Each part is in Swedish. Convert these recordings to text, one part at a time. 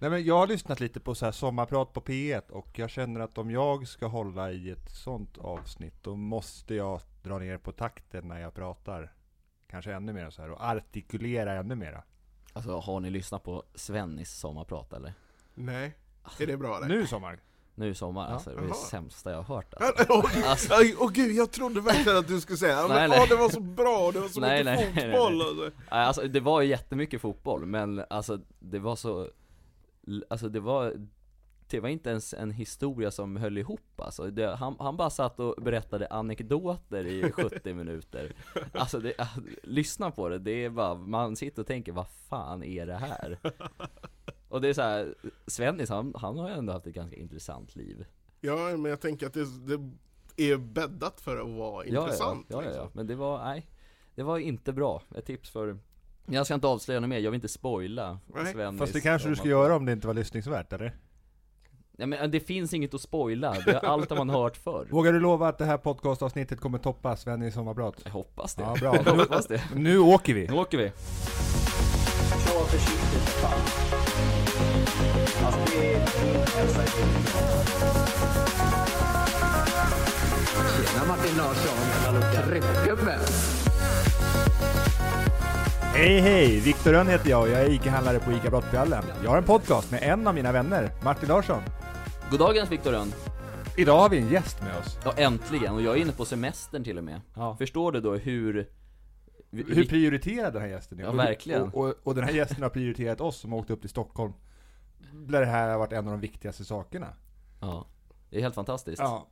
Nej men jag har lyssnat lite på så här sommarprat på P1 och jag känner att om jag ska hålla i ett sånt avsnitt då måste jag dra ner på takten när jag pratar. Kanske ännu mer så här och artikulera ännu mera. Alltså har ni lyssnat på Svennis sommarprat eller? Nej, är det bra eller? Nu sommar. Nu sommar, Ja. alltså det var det sämsta jag har hört Åh alltså. Alltså- oh, gud, jag trodde verkligen att du skulle säga Nej, men, nej. åh, det var så bra, det var så Nej, mycket nej, nej, fotboll nej. Alltså. Nej, Alltså det var ju jättemycket fotboll, men alltså det var så Alltså det var Det var inte ens en historia som höll ihop alltså. det, han, han bara satt och berättade anekdoter i 70 minuter Alltså det, ah, lyssna på det, det är bara, man sitter och tänker vad fan är det här? Och det är så här, Svennis han, han har ju ändå haft ett ganska intressant liv Ja, men jag tänker att det, det är bäddat för att vara intressant ja, ja, ja, ja, liksom. men det var, nej Det var inte bra, ett tips för Jag ska inte avslöja något mer, jag vill inte spoila Svennis Fast det kanske du ska sommarprat. göra om det inte var lyssningsvärt eller? Ja, men det finns inget att spoila, det är allt har man hört förr Vågar du lova att det här podcastavsnittet kommer toppa Sven i sommarprat? Jag hoppas det, Ja, bra. jag hoppas det Nu åker vi! Nu åker vi! Kör försiktigt för fan. Alltså det är min hälsa Tjena Martin Larsson, tryckgubbe! Hej hej! Viktor Rönn heter jag och jag är ICA-handlare på ICA Brottbjallen. Jag har en podcast med en av mina vänner, Martin Larsson. Goddagens Viktor Rönn! Idag har vi en gäst med oss. Ja äntligen, och jag är inne på semestern till och med Ja. Förstår du då hur Hur prioriterad den här gästen är. Ja, verkligen. Och, och, och den här gästen har prioriterat oss som åkte upp till Stockholm. Där det här har varit en av de viktigaste sakerna. Ja, det är helt fantastiskt Ja.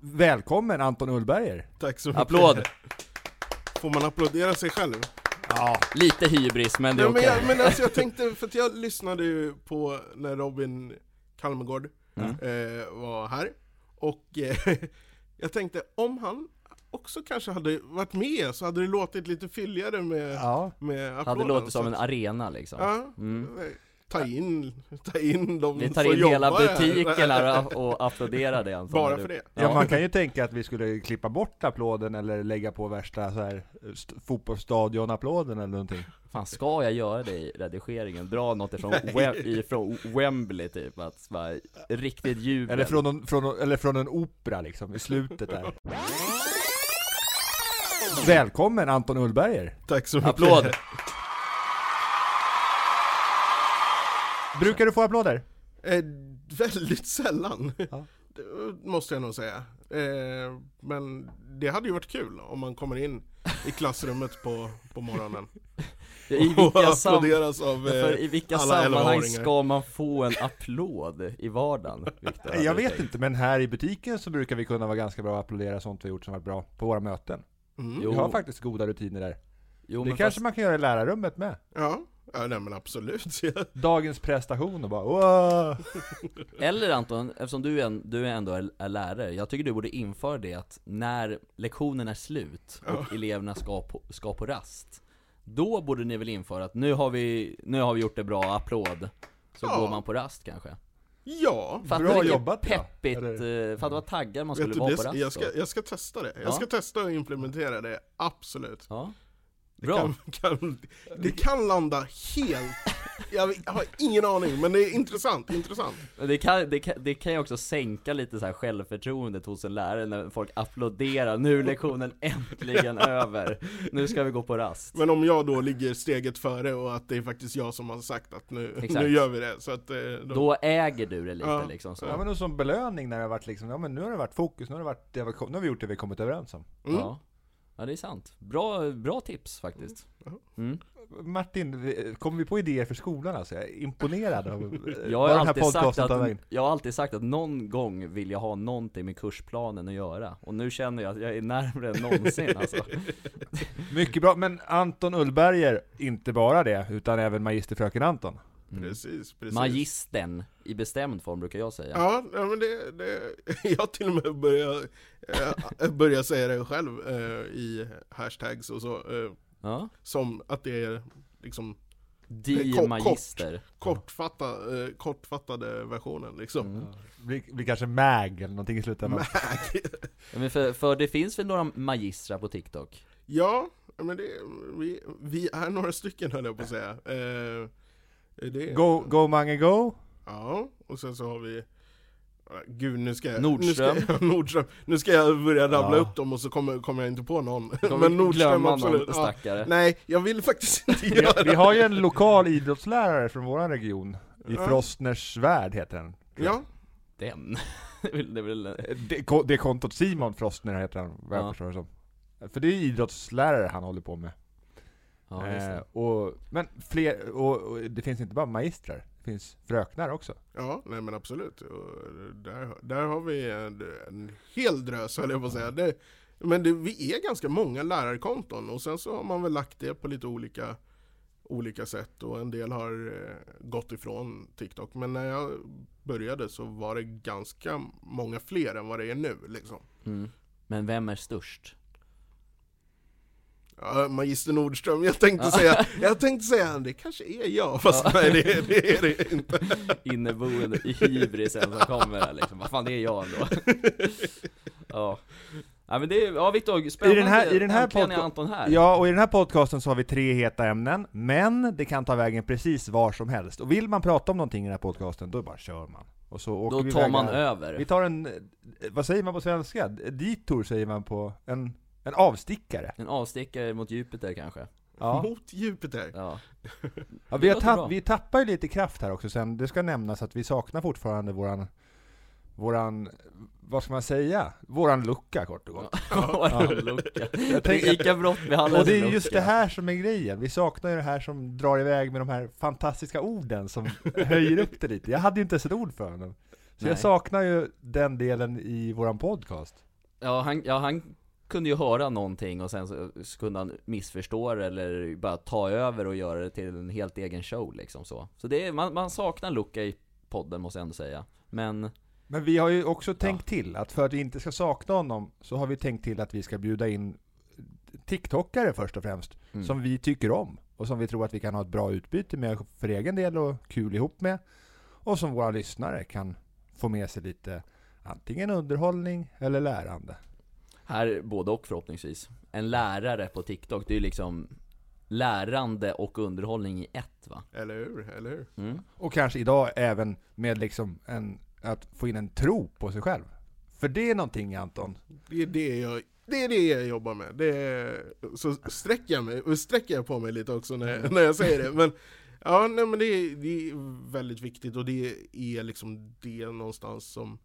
Välkommen Anton Ullberger! Tack så mycket Applåd! Får man applådera sig själv? Ja. Lite hybris men det är men, okej jag, men alltså jag tänkte, för att jag lyssnade ju på när Robin Kalmegård Mm. eh, var här Och eh, jag tänkte, om han också kanske hade varit med så hade det låtit lite fylligare med, ja. med applåden Hade låtit som en arena liksom Ja, Mm. Ta in, ta in de Vi tar som in hela jobbar butiken här och applåderar det Anton Bara Du- för det Ja, man kan ju tänka att vi skulle klippa bort applåden eller lägga på värsta så här st- fotbollsstadion-applåden eller någonting. Fan ska jag göra det i redigeringen? Dra något ifrån, Wem- ifrån Wembley typ, att bara, riktigt jubel Eller från, någon, från, eller från en opera liksom, i slutet där. Välkommen Anton Ullberger! Tack så mycket Applåd! Brukar du få applåder? Eh, väldigt sällan, Ja. måste jag nog säga. Eh, men det hade ju varit kul om man kommer in i klassrummet på, på morgonen. I och vilka, sam- av eh, för i vilka alla sammanhang 11-åringar. ska man få en applåd i vardagen? Victor, Jag vet tänkt? inte, men här i butiken så brukar vi kunna vara ganska bra att applådera sånt vi har gjort som varit bra på våra möten. Mm. Vi har faktiskt goda rutiner där. Jo, det men kanske fast, man kan göra i lärarrummet med. Ja, ja nej, men absolut. Ja. Dagens prestation och bara wow. Eller Anton, eftersom du, är en, du är ändå är, är lärare, jag tycker du borde införa det att när lektionen är slut och eleverna ska på, ska på rast Då borde ni väl införa att nu har vi, nu har vi gjort det bra, applåd Så Ja. går man på rast kanske ja, Fatta Bra jobbat, ja. peppigt, Eller- eh, fatta vad taggad man skulle du, vara det, på rast jag, ska, jag ska testa det. Jag Ja. ska testa att implementera det, absolut. Ja, Det bra kan, kan, det kan landa helt... Jag, har ingen aning, men det är intressant, intressant. det kan, det, kan, det kan ju också sänka lite så här självförtroendet hos en lärare när folk applåderar, nu är lektionen äntligen över, nu ska vi gå på rast Men om jag då ligger steget före och att det är faktiskt jag som har sagt att nu, Exakt. nu gör vi det, så att... eh, Då, Då äger du det lite Ja. liksom så Ja men som belöning när det har varit liksom, ja men nu har det varit fokus, nu har det varit, det har, nu har vi gjort det vi kommit överens om. mm. Ja. Ja, det är sant. Bra, bra tips faktiskt. Mm. Martin, vi- kommer vi på idéer för skolan alltså? Jag är imponerad av eh, Jag har, den här alltid sagt att, jag har alltid sagt att någon gång vill jag ha någonting med kursplanen att göra. Och nu känner jag att jag är närmare än någonsin alltså. Mycket bra, men Anton Ullberger, inte bara det, utan även magisterfröken Anton. Mm. Precis, precis. Magistern, i bestämd form brukar jag säga. Ja, ja men det, det, jag till och med börjat, eh, börjat säga det själv eh, i hashtags och så, eh, Ja. som att det är liksom Die Kort- Magister. kortfatta, eh, kortfattade versionen liksom. Mm. Blir, blir kanske MAG eller någonting i slutändan. Ja, Men för, för det finns väl några magistrar på TikTok? Ja, men det, vi, vi är några stycken höll jag på att säga. Eh, det, Go, go Mange Go! Ja, och sen så har vi Gud nu ska jag Nordström. Nu ska, jag- Nordström. Nu ska jag börja rabbla Ja. upp dem och så kommer, kommer jag inte på någon Men Nordström absolut någon ja. stackare. Nej, jag vill faktiskt inte Vi, göra vi har ju en lokal idrottslärare från vår region, i Ja. Frostners värld heter den. Ja, Den. det är väl- det. Det, det är kontot Simon Frostner heter han, vad jag Ja. förstår det som. För det är idrottslärare han håller på med. Ja, just eh, det. och, men fler, och, och det finns inte bara magistrar, det finns fröknar också. ja, nej men absolut och där, där har vi en, en hel drös höll jag på att säga det, Men det, vi är ganska många lärarkonton och sen så har man väl lagt det på lite olika olika sätt och en del har eh, gått ifrån TikTok men när jag började så var det ganska många fler än vad det är nu liksom. Mm. Men vem är störst? Ja, Magister Nordström, jag tänkte säga, jag tänkte säga det kanske är jag, fast Ja. nej det, det är det inte. Inneboende i hybrisen som kommer här liksom, vad fan det är jag ändå Ja Ja men det är, ja Viktor, spännande, I den här- i den här podca- Anton här Ja, och i den här podcasten så har vi tre heta ämnen, men det kan ta vägen precis var som helst. Och vill man prata om någonting i den här podcasten, då bara kör man. Och så åker Då vi tar iväg man över Vi tar en, vad säger man på svenska? Detour säger man på, en, en avstickare. En avstickare mot Jupiter kanske Ja. Mot Jupiter. Ja, Ja, vi, har tapp, vi tappar ju lite kraft här också sen, det ska nämnas att vi saknar fortfarande våran, våran, vad ska man säga? Våran lucka kort och gott. våran lucka Jag tänker- Lika brott behandlas Och det är just lucka. det här som är grejen, vi saknar ju det här som drar iväg med de här fantastiska orden som höjer upp det lite. Jag hade ju inte ens ett ord för honom. Så Nej. jag saknar ju den delen i våran podcast. Ja han, ja, han kunde ju höra någonting och sen så, så kunde han missförstå det eller bara ta över och göra det till en helt egen show liksom så Så det är, man, man saknar lucka i podden måste jag ändå säga Men, Men vi har ju också tänkt till att för att vi inte ska sakna honom så har vi tänkt till att vi ska bjuda in TikTokare först och främst, mm. som vi tycker om och som vi tror att vi kan ha ett bra utbyte med för egen del och kul ihop med. Och som våra lyssnare kan få med sig lite antingen underhållning eller lärande. Här både och förhoppningsvis En lärare på TikTok, det är ju liksom Lärande och underhållning i ett va? Eller hur, eller hur? Mm. Och kanske idag även med liksom en, att få in en tro på sig själv. För det är någonting Anton, Det är det jag, det är det jag jobbar med. Det är, så sträcker jag mig, sträcker jag på mig lite också när, när jag säger det. Men, ja, nej, men det, är, det är väldigt viktigt och det är liksom det någonstans som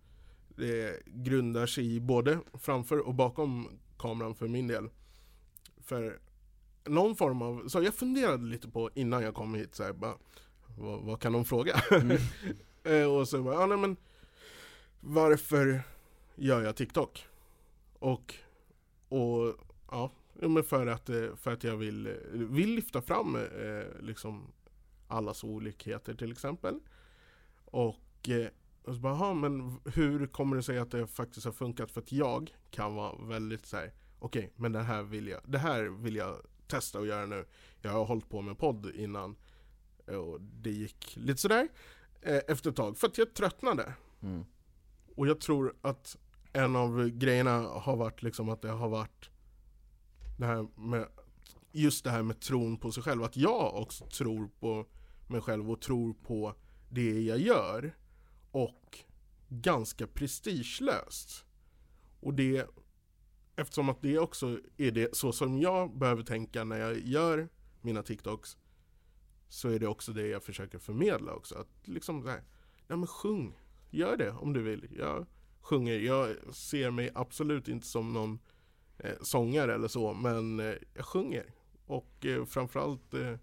det grundar sig i både framför och bakom kameran för min del. För någon form av, så jag funderade lite på innan jag kom hit, så här, bara, vad, vad kan de fråga? Mm. Eh, och så bara, ja nej men varför gör jag TikTok? Och, och ja, men för att, eh, för att jag vill, eh, vill lyfta fram eh, liksom allas olikheter till exempel. Och, eh, och så bara, "Jaha, men hur kommer det sig att det faktiskt har funkat? För att jag kan vara väldigt så här, okej, men det här vill jag, det här vill jag testa att göra nu. Jag har hållit på med podd innan och det gick lite sådär eh, efter ett tag, för att jag tröttnade. Mm. Och jag tror att en av grejerna har varit liksom att det har varit det här med just det här med tron på sig själv. Att jag också tror på mig själv och tror på det jag gör. Och ganska prestigelöst. Och det eftersom att det också är det så som jag behöver tänka när jag gör mina TikToks så är det också det jag försöker förmedla också. Att liksom så här, nej men sjung, gör det om du vill. Jag sjunger, jag ser mig absolut inte som någon eh, sångare eller så, men eh, jag sjunger. Och eh, framförallt eh,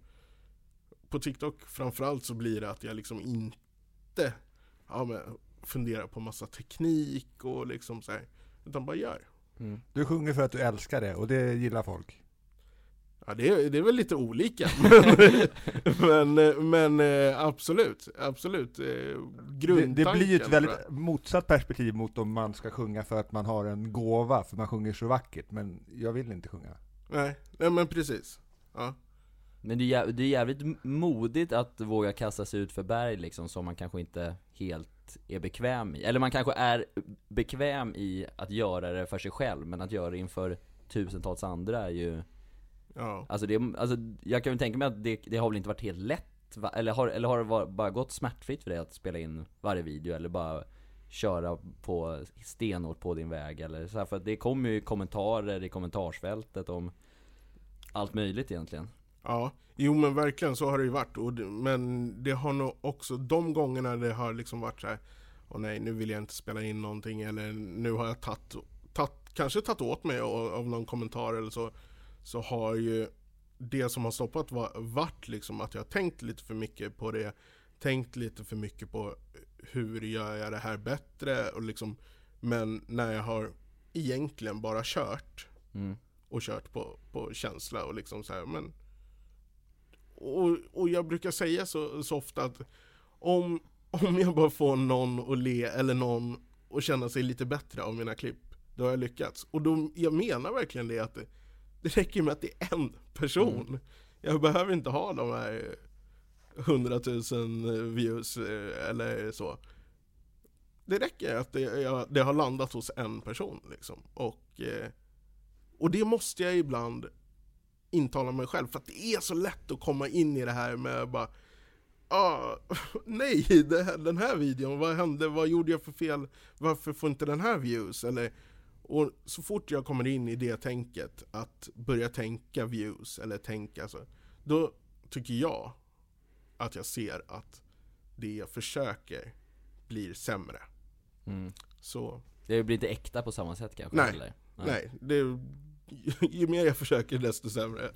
på TikTok, framförallt så blir det att jag liksom inte ja, men, funderar på massa teknik och liksom så här, utan bara gör. Mm. du sjunger för att du älskar det och det gillar folk. Ja, det är, det är väl lite olika. men, men, men eh, absolut, absolut. Eh, Det, Grundtanken. det blir ju ett väldigt motsatt perspektiv mot om man ska sjunga för att man har en gåva, för man sjunger så vackert, men jag vill inte sjunga. Nej, nej, men precis. Ja. Men det är, det är jävligt modigt att våga kasta sig ut för berg liksom, som man kanske inte helt är bekväm i. Eller man kanske är bekväm i att göra det för sig själv, men att göra det inför tusentals andra är ju Ja. Alltså, det, alltså jag kan väl tänka mig att det, det har väl inte varit helt lätt va- eller har, eller har det var- bara gått smärtfritt för dig att spela in varje video eller bara köra på stenhårt på din väg eller så här, för det kommer ju kommentarer i kommentarsfältet om allt möjligt egentligen. Ja, jo men verkligen så har det ju varit. Och men det har nog också de gångerna det har liksom varit så här. Åh nej, nu vill jag inte spela in någonting eller nu har jag tagit, tagit kanske tagit åt mig av, av någon kommentar eller så. Så har ju det som har stoppat var, varit liksom att jag har tänkt lite för mycket på det. Tänkt lite för mycket på hur gör jag det här bättre och liksom. Men när jag har egentligen bara kört Mm. och kört på, på känsla och liksom så här, men och, och jag brukar säga så, så ofta att om, om jag bara får någon att le eller någon att känna sig lite bättre av mina klipp, då har jag lyckats. Och då, jag menar verkligen det att det, det räcker med att det är en person. Jag behöver inte ha de här hundratusen views eh, eller så. Det räcker att det, jag, det har landat hos en person liksom. Och, eh, och det måste jag ibland intala mig själv, för att det är så lätt att komma in i det här med bara Ah, nej, här, den här videon, vad hände, vad gjorde jag för fel, varför får inte den här views? Eller, och så fort jag kommer in i det tänket, att börja tänka views, eller tänka så, då tycker jag att jag ser att det jag försöker blir sämre. Mm. Så Det blir inte äkta på samma sätt kanske? Nej. Eller? nej, det, ju mer jag försöker desto sämre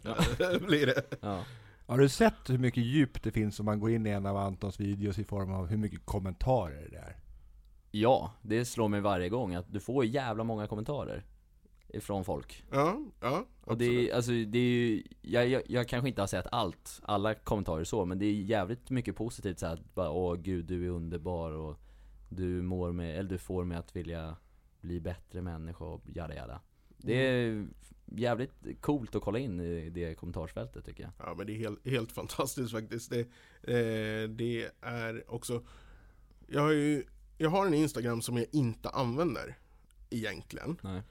blir det. Ja. Har du sett hur mycket djup det finns om man går in i en av Antons videos i form av hur mycket kommentarer det är? ja, det slår mig varje gång att du får jävla många kommentarer ifrån folk. Ja, ja, Och det är, alltså, det är ju, jag, jag, jag kanske inte har sett allt, alla kommentarer så, men det är jävligt mycket positivt så här, att bara åh gud du är underbar och du mår med, eller du får mig att vilja bli bättre människa och jada jada. Det är jävligt coolt att kolla in i det kommentarsfältet tycker jag. Ja men det är helt, helt fantastiskt faktiskt. Det, eh, det är också... Jag har ju jag har en Instagram som jag inte använder egentligen. Nej.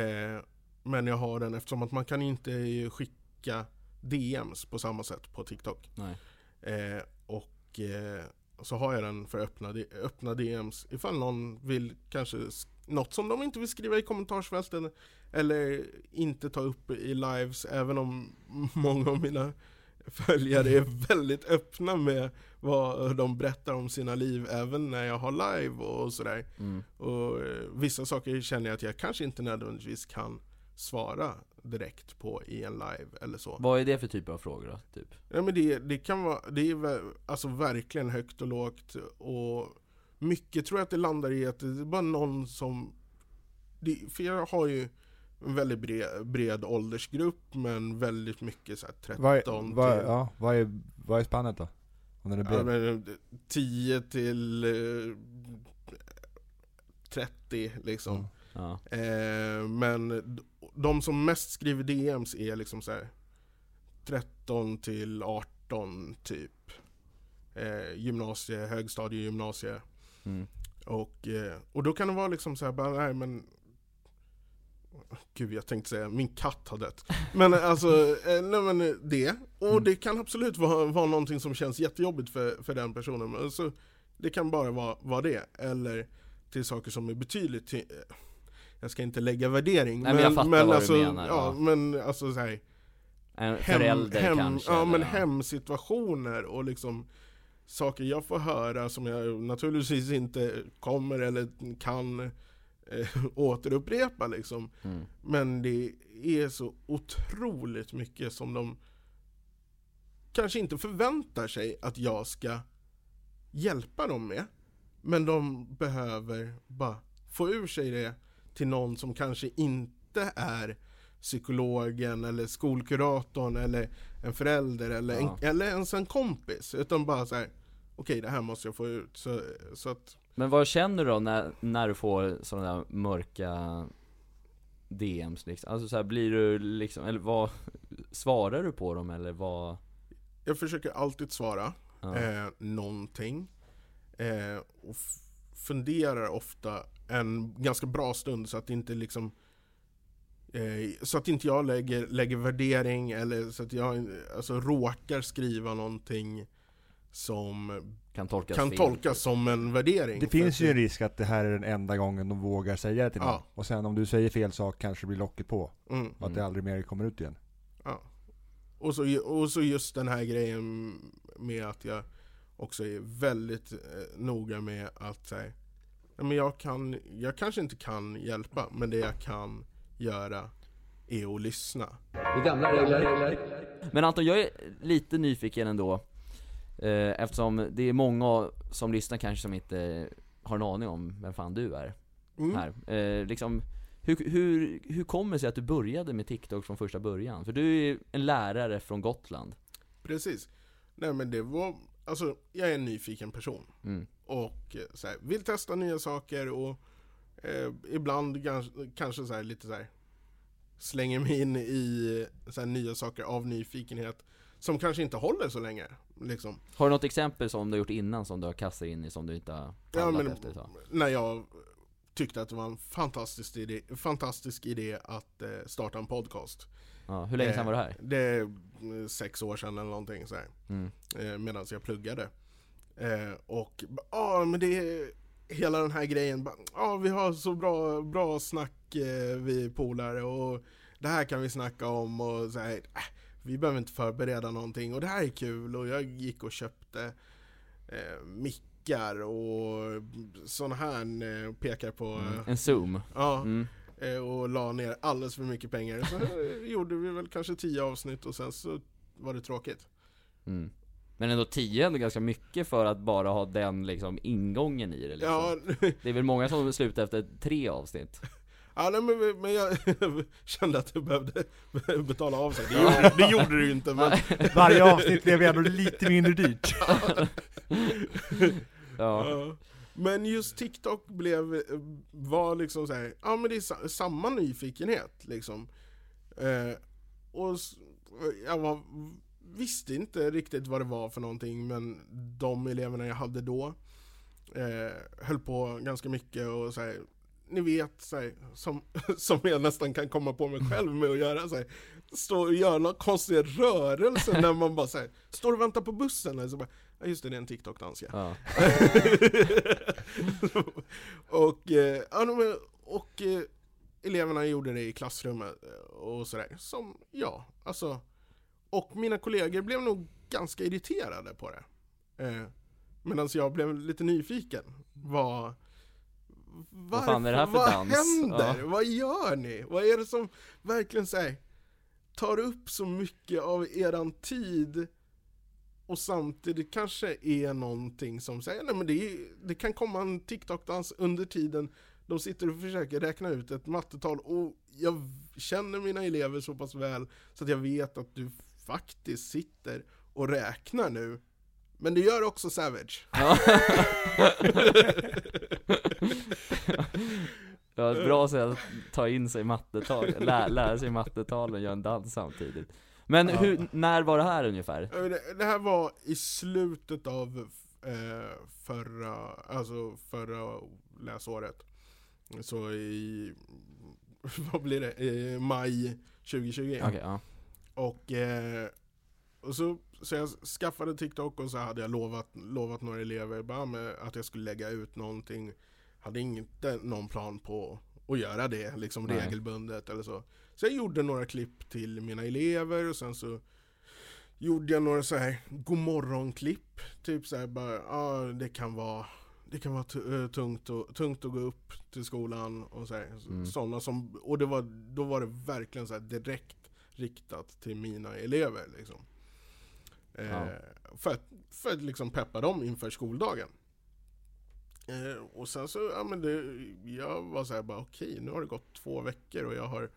Eh, men jag har den eftersom att man kan inte skicka DMs på samma sätt på TikTok. Eh, och eh, så har jag den för öppna, öppna DMs ifall någon vill kanske sk- något som de inte vill skriva i kommentarsfälten eller inte ta upp i lives även om många av mina följare är väldigt öppna med vad de berättar om sina liv även när jag har live och sådär. Mm. Och eh, vissa saker känner jag att jag kanske inte nödvändigtvis kan svara direkt på i en live eller så. Vad är det för typ av frågor då? Typ? Ja men det, det kan vara, det är alltså verkligen högt och lågt och mycket tror jag att det landar i att det är bara någon som det, För jag har ju en väldigt bred, bred åldersgrupp men väldigt mycket så här 13 Vad är, till vad, ja, vad, är, vad är spannet då? Om den är ja, bred? men, 10 till eh, 30 liksom. Mm. Ja. Eh, men de som mest skriver DMs är liksom så här 13 till 18 typ. Eh, gymnasie, högstadie, gymnasie. Mm. Och, eh, och då kan det vara liksom så här, bara, nej men Gud jag tänkte säga, min katt har dött. Men eh, alltså, eh, nej men eh, det. Och Mm. det kan absolut vara, vara någonting som känns jättejobbigt för, för den personen. Men alltså, det kan bara vara, vara det. Eller till saker som är betydligt till, jag ska inte lägga värdering. Nej, men jag fattar vad du alltså, menar, Ja, ja. men alltså så här, En hem, förälder hem, kanske? Ja men hemsituationer och liksom saker jag får höra som jag naturligtvis inte kommer eller kan återupprepa liksom. Mm. Men det är så otroligt mycket som de kanske inte förväntar sig att jag ska hjälpa dem med. Men de behöver bara få ur sig det till någon som kanske inte är psykologen eller skolkuratorn eller en förälder eller, Ja. en, eller ens en kompis. Utan bara så här: okej det här måste jag få ut. Så, så att, Men vad känner du då när, när du får sådana där mörka DMs liksom? Alltså så här, blir du liksom, eller vad, svarar du på dem eller vad? jag försöker alltid svara. Ja. eh, någonting. Eh, och funderar ofta en ganska bra stund så att inte liksom eh, så att inte jag lägger, lägger värdering eller så att jag alltså, råkar skriva någonting som Kan tolkas kan tolkas som en värdering. Det finns ju en risk att det här är den enda gången de vågar säga det till någon. Ja. Och sen om du säger fel sak kanske det blir locket på. Mm. Och att det aldrig mer kommer ut igen. Ja. Och, så, och så just den här grejen med att jag också är väldigt eh, noga med att säga men jag, kan, jag kanske inte kan hjälpa, men det jag kan göra är att lyssna. Det är gamla regler. Men Anton, jag är lite nyfiken ändå Eftersom det är många som lyssnar kanske som inte har en aning om vem fan du är Mm. här eh, liksom, hur, hur, hur kommer det sig att du började med TikTok från första början? För du är en lärare från Gotland Precis. Nej men det var, alltså jag är en nyfiken person. mm. Och eh, så här, vill testa nya saker och eh, ibland kanske, kanske så här, lite så här, slänger mig in i så här, nya saker av nyfikenhet som kanske inte håller så länge. Liksom. Har du något exempel som du har gjort innan som du har kastat in i som du inte har Ja, men, efter ett tag? när jag tyckte att det var en fantastisk idé, fantastisk idé att eh, starta en podcast. Ja, hur länge sedan Eh, var det här? Det är eh, sex år sedan eller någonting så här. Mm. eh, medan jag pluggade. Eh, och ja, men det är hela den här grejen. Ja, vi har så bra, bra snack vi polare och det här kan vi snacka om och så här, äh, vi behöver inte förbereda någonting och det här är kul och jag gick och köpte eh, mickar och sådana här eh, pekar på Mm. eh, En zoom? Ja, Mm. eh, och la ner alldeles för mycket pengar. Så gjorde vi väl kanske tio avsnitt och sen så var det tråkigt. Mm. Men ändå 10 är ändå ganska mycket för att bara ha den liksom ingången i det liksom. Ja, Det är väl många som slutar efter tre avsnitt? Ja, nej, men, men jag kände att jag behövde betala av sig. Det gjorde det, gjorde ju inte, men Varje avsnitt blev ändå lite mindre dyrt. Ja. Men just TikTok blev, var liksom så här, ja men det är sa- samma nyfikenhet liksom. Eh, och jag var, visste inte riktigt vad det var för någonting, men de eleverna jag hade då eh, höll på ganska mycket och så här, ni vet, så här, som, som jag nästan kan komma på mig själv med att göra så här, stå och göra några konstiga rörelser när man bara så här, står och väntar på bussen och så bara, ja just det, det är en TikTok-dans ja. och eh, ja, och eh, eleverna gjorde det i klassrummet eh, och sådär. Som, ja, alltså. Och mina kollegor blev nog ganska irriterade på det. Eh, Medan jag blev lite nyfiken. Vad... Vad fan är det här för vad dans? händer? Ja. Vad gör ni? Vad är det som verkligen säger tar upp så mycket av eran tid och samtidigt kanske är någonting som säger nej men det, är, det kan komma en TikTok-dans under tiden de sitter och försöker räkna ut ett mattetal och jag känner mina elever så pass väl så att jag vet att du faktiskt sitter och räknar nu. Men det gör också Savage. Ja. Ja, ett bra sätt att ta in sig mattetal, lä, lära sig mattetal och göra en dans samtidigt Men Ja. hur, när var det här ungefär? Det, det här var i slutet av eh, förra, alltså förra läsåret. Så i, vad blir det, i maj 2020. Okej, ja. Och, eh, och så, så jag skaffade TikTok och så hade jag lovat, lovat några elever bara med att jag skulle lägga ut någonting. Hade inte någon plan på att göra det liksom Nej. regelbundet eller så. Så jag gjorde några klipp till mina elever och sen så gjorde jag några så här godmorgon-klipp. Typ så här bara, ja ah, det kan vara det kan vara eh, tungt, och, tungt att gå upp till skolan och så här, Mm. sådana som, och det var, då var det verkligen så här direkt riktat till mina elever liksom. Eh, Ja. för, att, för att liksom peppa dem inför skoldagen. Eh, och sen så, ja men det, jag var så här bara okej, nu har det gått två veckor och jag har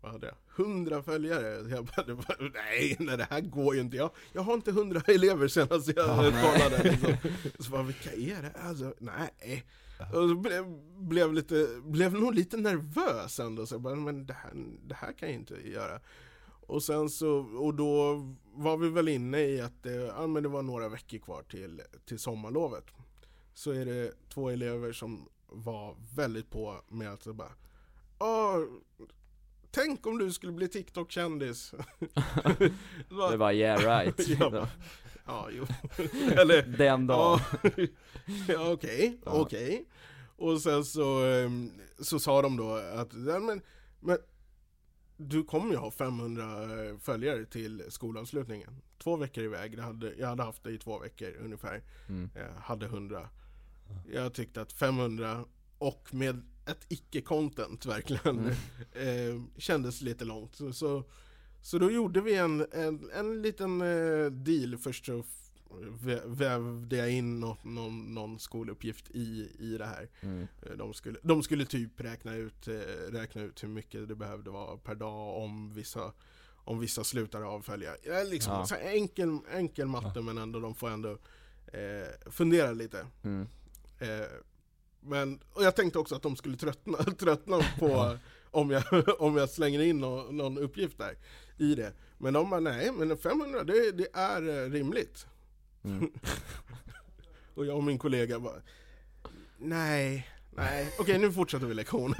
vad hade jag? 100 följare. Jag bara, det var, nej, nej, det här går ju inte. Jag, jag har inte 100 elever senast jag Ja, kollade. Liksom. Så bara, vilka är det? Alltså, nej. Och så blev, blev, lite, blev nog lite nervös ändå. Så jag bara, men det här, det här kan jag inte göra. Och sen så, och då var vi väl inne i att det, ja, men det var några veckor kvar till, till sommarlovet. Så är det två elever som var väldigt på med att bara, "Åh, Tänk om du skulle bli TikTok-kändis. Det var yeah right Jag bara, Ja, jo. Eller, Den dagen. ja, okej, okej. Och sen så, ehm, så sa de då att, men, men du kommer ju ha 500 följare till skolavslutningen. Två veckor iväg, det hade, jag hade haft det i två veckor ungefär. Mm. Jag hade 100. Jag tyckte att 500 och med ett icke-content verkligen Mm. eh, kändes lite långt. Så, så, så då gjorde vi en, en, en liten eh, deal. Först så vävde jag in något, någon, någon skoluppgift i, i det här. Mm. Eh, De skulle, de skulle typ räkna ut, eh, räkna ut hur mycket det behövde vara per dag om vissa, om vissa slutar avfölja. Ja, liksom, Ja. enkel, enkel matte men ändå de får ändå eh, fundera lite. Mm. Eh, men, och jag tänkte också att de skulle tröttna, tröttna på om, jag, om jag slänger in någon, någon uppgift där i det. Men de bara, nej men 500 det, det är eh, rimligt. Mm. Och jag och min kollega bara, nej, nej, okej nu fortsätter vi lektionen.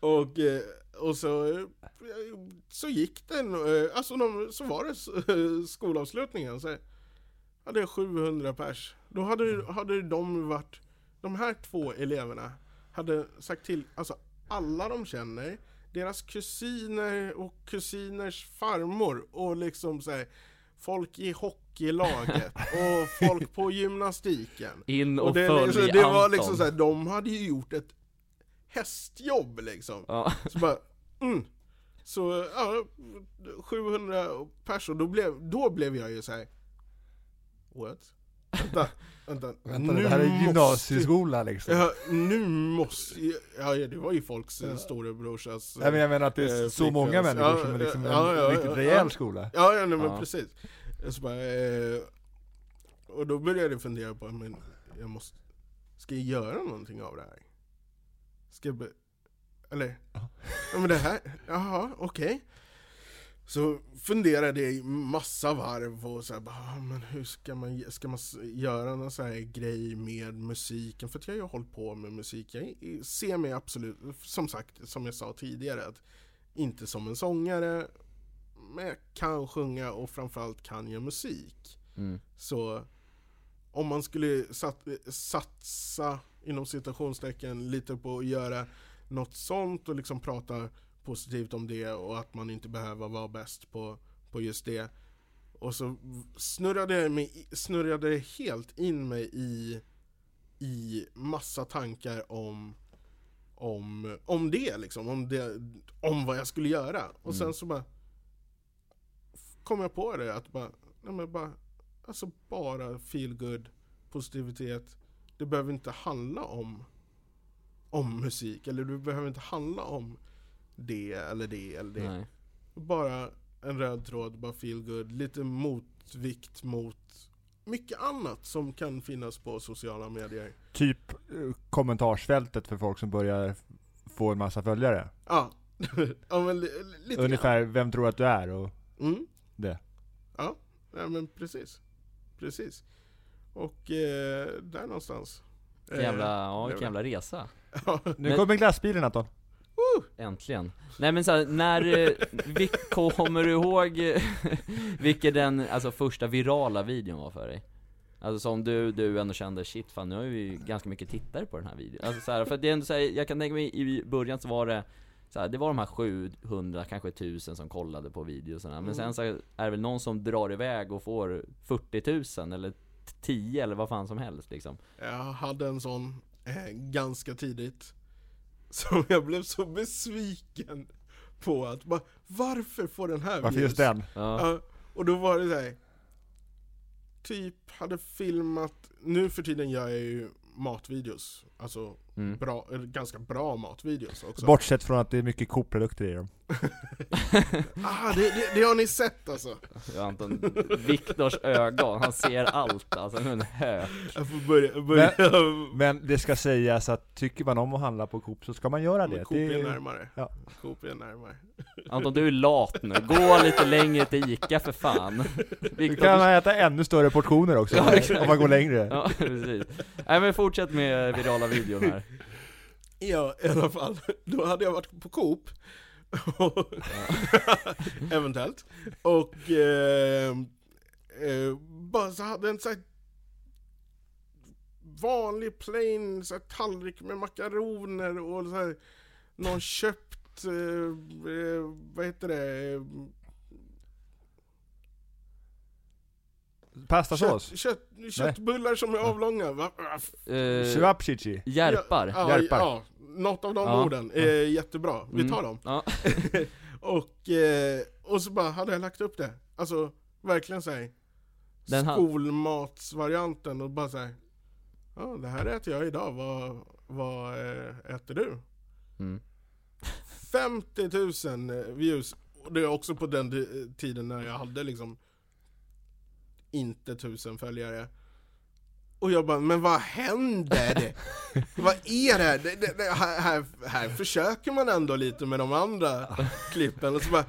Och, eh, och så, så gick den, alltså de, så var det skolavslutningen. Så hade jag 700 pers. Då hade, hade de varit, de här två eleverna hade sagt till, alltså alla de känner, deras kusiner och kusiners farmor och liksom så här, folk i hockeylaget och folk på gymnastiken. In och, Och det, följ liksom, det var Anton. liksom så här, de hade ju gjort ett hästjobb liksom. Ja. Så bara, mm. Så, ja, 700 personer, då blev, då blev jag ju så här. What? Vänta, vänta. Vänta, nu det här är måste- gymnasieskola liksom. Ja, nu måste Ja, ja, det var ju folks Ja. ja. storebrorsas... Nej, men jag menar att det är eh, så många människor Ja, som är liksom en ja, ja, riktigt ja, rejäl ja. skola. Ja, ja nej, men Ja. precis. Så bara, eh, och då började jag fundera på, men jag måste, ska jag göra någonting av det här? Ska jag be, eller? Ja. Ja men det här, jaha, okej. Så funderade jag massa varv och så här, bara, ah, men hur ska man, ska man göra någon så här grej med musiken? För att jag har ju hållit på med musik, jag ser mig absolut, som sagt, som jag sa tidigare, att inte som en sångare, men jag kan sjunga och framförallt kan jag musik. Mm. Så om man skulle sat, satsa inom citationstecken lite på att göra något sånt och liksom prata positivt om det och att man inte behöver vara bäst på, på just det. Och så snurrade jag mig, snurrade helt in mig i, i massa tankar om, om, om det liksom, om, det, om vad jag skulle göra. Och sen Mm. så bara kom jag på det att bara, nej men bara, alltså bara feel good, positivitet. Det behöver inte handla om, om musik, eller det behöver inte handla om det eller det eller det. Nej. Bara en röd tråd, bara feel good, lite motvikt mot mycket annat som kan finnas på sociala medier. Typ eh, kommentarsfältet för folk som börjar få en massa följare. Ja, ja men li, lite Ungefär, vem tror att du är och grann. Mm. det. Ja, ja, men precis. Precis. Och eh, där någonstans. Vilken jävla, ja, det vilken jävla resa. Ja, Nu Men- kommer glassbilen Anton. Äntligen. Nej men så här, när, eh, vi, kommer du ihåg eh, vilken den, alltså första virala videon var för dig? Alltså som du, du ändå kände, shit fan nu har vi ju ganska mycket tittare på den här videon. Alltså så här, för det är ändå så här, jag kan tänka mig i början så var det så här, det var de här 700, kanske 1000 som kollade på videosarna. Men sen så är det väl någon som drar iväg och får 40 000 eller 10 eller vad fan som helst liksom. jag hade en sån eh, ganska tidigt. Som jag blev så besviken på att bara, varför får den här Varför views? just den? Ja. Ja, och då var det så här. Typ hade filmat, nu för tiden gör jag ju matvideos. Alltså Mm. bra, ganska bra matvideos också. Bortsett från att det är mycket Coop-produkter i dem. Ah, det, det, det har ni sett alltså. Ja, Anton, Viktors ögon, han ser allt alltså, med en hök. Jag får börja, börja Men det ska sägas att tycker man om att handla på Coop så ska man göra Men det. Coop är närmare. ja. Coop är närmare. Anton du är lat nu, gå lite längre till Ica för fan. Du Viktor, kan du- äta ännu större portioner också, Ja, om man går längre. Ja, precis. Nej men fortsätt med virala videon här. Ja, i alla fall. Då hade jag varit på Coop. Eventuellt. Och eh, eh, bara så hade en så här vanlig plain så här, tallrik med makaroner och så här, någon köpt, eh, eh, vad heter det, Pastasås? kött, kött, köttbullar som är avlånga. Va? va- Eh? Järpar? Ja, Järpar. ja, något av de Ja. orden är jättebra. Vi Mm. tar dem. Ja. och, eh, och så bara hade jag lagt upp det. Alltså verkligen såhär skolmatsvarianten och bara såhär Ja det här äter jag idag, vad, vad eh, äter du? Mm. 50 000 views och det är också på den tiden när jag hade liksom inte tusen följare och jag bara, men vad händer? vad är det här? Det, det, det, här, här? Här försöker man ändå lite med de andra klippen och så bara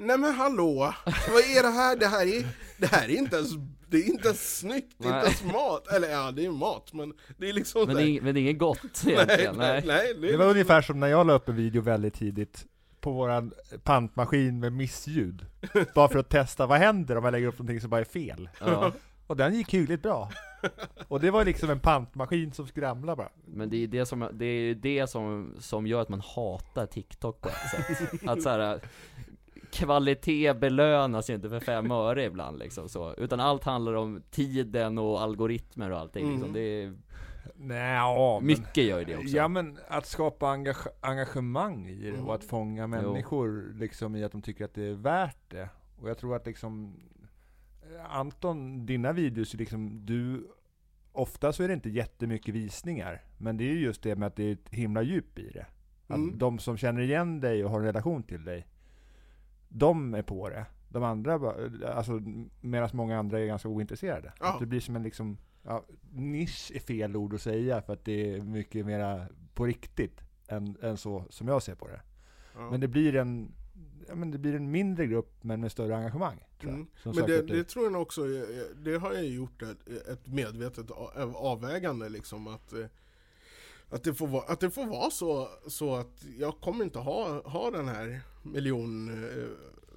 Nej men hallå, vad är det här? Det här är, det här är inte ens, det är inte ens snyggt, det är inte ens mat, eller ja det är mat men det är liksom Men det är, men det är inget gott egentligen, nej, nej. nej, det, är Det var liksom- ungefär som när jag la upp en video väldigt tidigt på våran pantmaskin med missljud. Bara för att testa, vad händer om jag lägger upp någonting som bara är fel? Ja. Och den gick hyggligt bra. Och det var liksom en pantmaskin som skramlade bara. Men det är det som, det är det som, som gör att man hatar TikTok på ett sätt. Att så här, kvalitet belönas ju inte för fem öre ibland liksom så. Utan allt handlar om tiden och algoritmer och allting liksom. Mm. Det är, Nej, ja, men, mycket gör det också. Ja men att skapa engage- engagemang i det Mm. och att fånga människor liksom i att de tycker att det är värt det. Och jag tror att liksom Anton, dina videos är liksom, du Ofta så är det inte jättemycket visningar, men det är ju just det med att det är ett himla djup i det. Att Mm. de som känner igen dig och har en relation till dig, de är på det. De andra, bara- alltså medan många andra är ganska ointresserade. Ja. Att det blir som en liksom, ja, nisch är fel ord att säga för att det är mycket mera på riktigt än, än så som jag ser på det. ja. Men det blir en, men det blir en mindre grupp men med större engagemang. Tror jag, Mm. Men det, det tror jag också, det har jag gjort ett, ett medvetet avvägande liksom att eh, att det får vara, att det får vara så, så att jag kommer inte ha, ha den här miljon eh,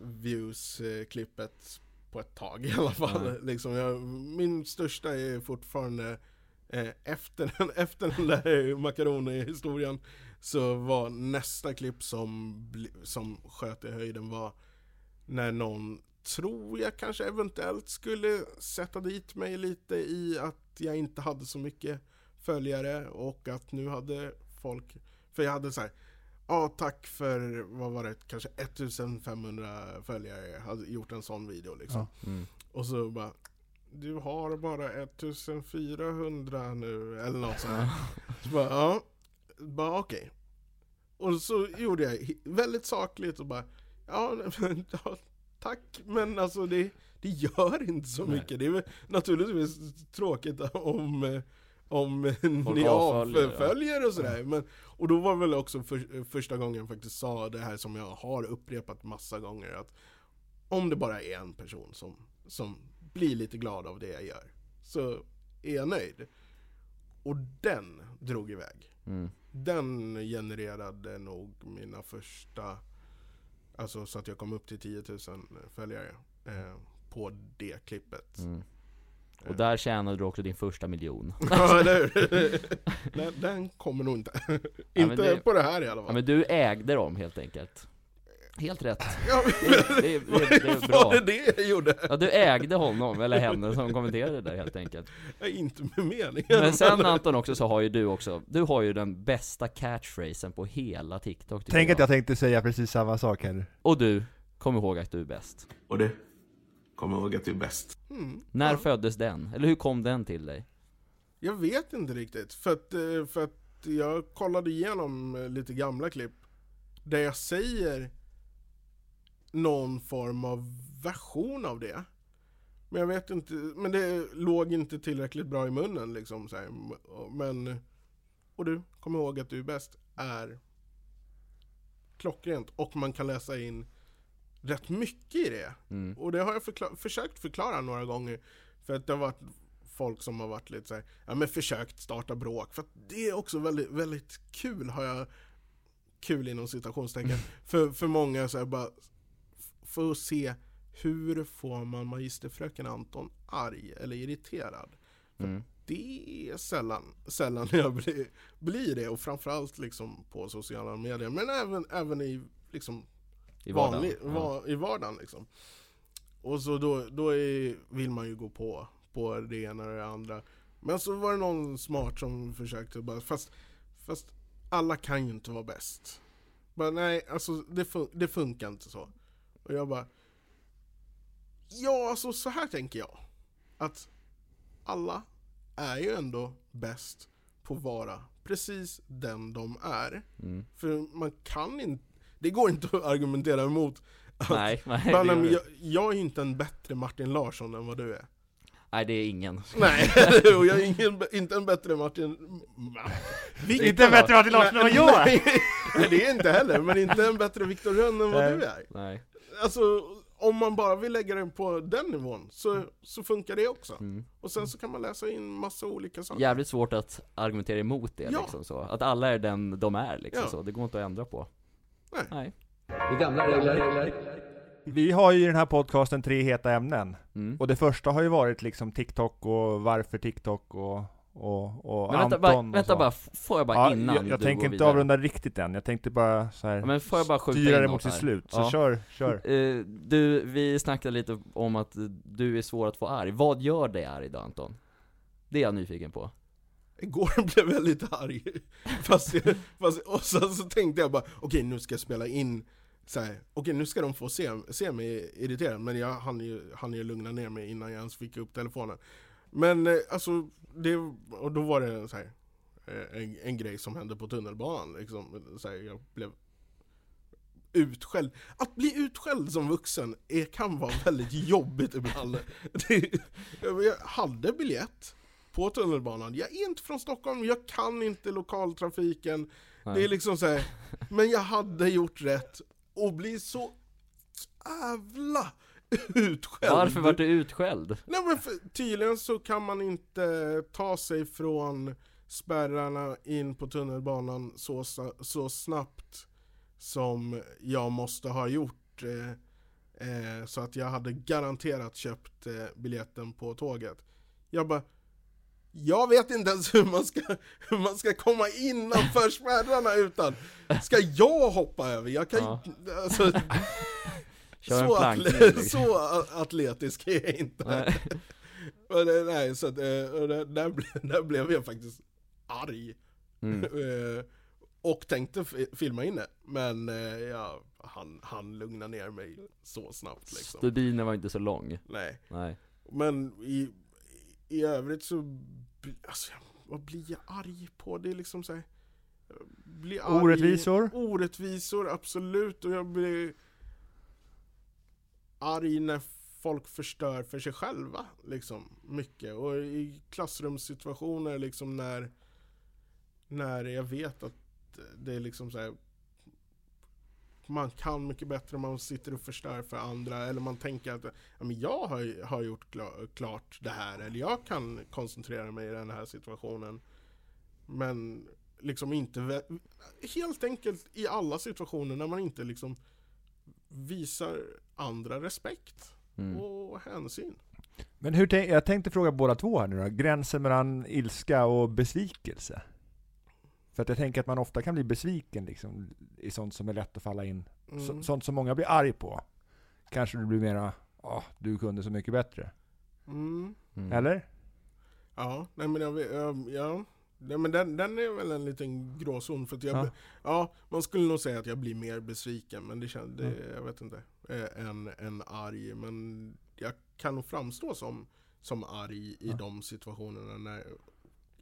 views eh, klippet på ett tag i alla fall. Nej. Liksom jag, min största är fortfarande eh, efter, den, efter den där makaroner-historien så var nästa klipp som, som sköt i höjden var när någon tror jag kanske eventuellt skulle sätta dit mig lite i att jag inte hade så mycket följare och att nu hade folk, för jag hade så här, ja tack för, vad var det, kanske 1500 följare, jag hade gjort en sån video liksom. Mm. Och så bara, du har bara 1400 nu, eller något sånt. Så bara, ja, bara okej. Och så gjorde jag väldigt sakligt och bara, ja, men, ja tack, men alltså det, det gör inte så Nej. mycket. Det är väl naturligtvis tråkigt om, om Folk ni avföljer, ja. och sådär. Men, och då var väl också för, första gången jag faktiskt sa det här som jag har upprepat massa gånger. Att om det bara är en person som, som blir lite glad av det jag gör, så är jag nöjd. Och den drog iväg. Mm. Den genererade nog mina första, alltså så att jag kom upp till 10 000 följare eh, på det klippet. Mm. Och där tjänade du också din första miljon. Ja, eller den, den kommer nog inte. inte det- på det här i alla Ja fall. men du ägde dem helt enkelt. Helt rätt. Ja, Det, det, det, det, det är Var bra. det det jag gjorde? Ja du ägde honom, eller henne som kommenterade det där helt enkelt. Ja, inte med meningen. Men sen Anton också så har ju du också, du har ju den bästa catchphrasen på hela TikTok Tänk att jag tänkte säga precis samma sak här. Och du, kom ihåg att du är bäst. Och det, kom ihåg att du är bäst. Mm. När Ja. föddes den? Eller hur kom den till dig? Jag vet inte riktigt, för att, eh, för att jag kollade igenom eh, lite gamla klipp där jag säger någon form av version av det. Men jag vet inte, men det låg inte tillräckligt bra i munnen liksom. Så här. Men, och du, kom ihåg att du är bäst, är klockrent. Och man kan läsa in rätt mycket i det. Mm. Och det har jag förkla- försökt förklara några gånger. För att det har varit folk som har varit lite så här, ja men försökt starta bråk. För att det är också väldigt, väldigt kul har jag, kul inom citationstecken, för, för många så här bara, för att se hur får man magisterfröken Anton arg eller irriterad? Mm. Det är sällan, sällan jag blir, blir det och framförallt liksom på sociala medier men även, även i liksom I vardagen. vanlig, Ja. va, i vardagen liksom. Och så då, då är, vill man ju gå på, på det ena och det andra. Men så var det någon smart som försökte bara, fast, fast alla kan ju inte vara bäst. Bara, nej, alltså det, fun- det funkar inte så. Och jag bara, ja alltså så här tänker jag. Att alla är ju ändå bäst på att vara precis den de är. Mm. För man kan inte, det går inte att argumentera emot att Nej, nej, men jag, jag är inte en bättre Martin Larsson än vad du är. nej, det är ingen. Nej, och jag är ingen, inte en bättre Martin... Victor, Inte en bättre Martin Larsson än vad jag är! Nej, det är inte heller, men inte en bättre Viktor Rönn än vad Nej. du är. Nej. Alltså, om man bara vill lägga den på den nivån, så, så funkar det också. Mm. Och sen så kan man läsa in massa olika saker. Jävligt svårt att argumentera emot det Ja. liksom så. Att alla är den de är liksom Ja. så. Det går inte att ändra på. Nej. Nej. Det gamla regler. Vi har ju i den här podcasten tre heta ämnen. Mm. Och det första har ju varit liksom TikTok och varför TikTok och, och, och Men vänta, Anton bara, och vänta bara, får jag bara ja, innan Jag, jag du tänker går inte vidare? avrunda riktigt än, jag tänkte bara så här, Ja, men får jag bara styra det mot sitt slut. Så Ja. kör, kör. Eh, Du, vi snackade lite om att du är svår att få arg. Vad gör dig arg då Anton? Det är jag nyfiken på. Igår blev jag lite arg. Fast, jag, fast och sen så tänkte jag bara, okej nu ska jag spela in okej nu ska de få se, se mig irriterad, men jag hann ju, hann ju lugna ner mig innan jag ens fick upp telefonen. Men eh, alltså, det, och då var det så här, eh, en, en grej som hände på tunnelbanan liksom, så här, jag blev utskälld. Att bli utskälld som vuxen är, kan vara väldigt jobbigt ibland. Det, jag hade biljett på tunnelbanan. Jag är inte från Stockholm, jag kan inte lokaltrafiken. Det är liksom så här, men jag hade gjort rätt och blir så jävla utskälld. Varför vart du utskälld? Nej men för, tydligen så kan man inte ta sig från spärrarna in på tunnelbanan så, så snabbt som jag måste ha gjort. Eh, eh, så att jag hade garanterat köpt eh, biljetten på tåget. Jag bara jag vet inte ens hur man ska, hur man ska komma innanför spärrarna utan Ska jag hoppa över? Jag kan Ja. alltså, Kör en så, plankning, atle- liksom. så atletisk är jag inte. Nej. Och det, nej, så att, eh, och det, där, ble- där blev jag faktiskt arg. Mm. Eh, och tänkte fi- filma in det, men eh, ja, han, han lugna ner mig så snabbt liksom. Stubinen var inte så lång. Nej. Nej. Men i, i övrigt så, bli- alltså, vad blir jag arg på? Det är liksom så här, jag blir arg- Orättvisor? Orättvisor, absolut. Och jag blir arg när folk förstör för sig själva, liksom, mycket. Och i klassrumssituationer, liksom när, när jag vet att det är liksom så här. Man kan mycket bättre om man sitter och förstör för andra, eller man tänker att ja, men jag har, har gjort klart det här, eller jag kan koncentrera mig i den här situationen. Men liksom inte, helt enkelt i alla situationer när man inte liksom visar andra respekt Mm. och hänsyn. Men hur tänk, jag tänkte fråga båda två här nu då, gränsen mellan ilska och besvikelse? För att jag tänker att man ofta kan bli besviken liksom, i sånt som är lätt att falla in. Mm. Så, sånt som många blir arg på. Kanske du blir mera, ja, du kunde så mycket bättre. Mm. Mm. Eller? Ja, nej men jag, vet- ja, ja. Nej, men den, den är väl en liten gråzon för att jag, Ja. ja. man skulle nog säga att jag blir mer besviken, men det känns, det, Mm. jag vet inte, eh, än, än arg, men jag kan nog framstå som, som arg i Ja. de situationerna, när,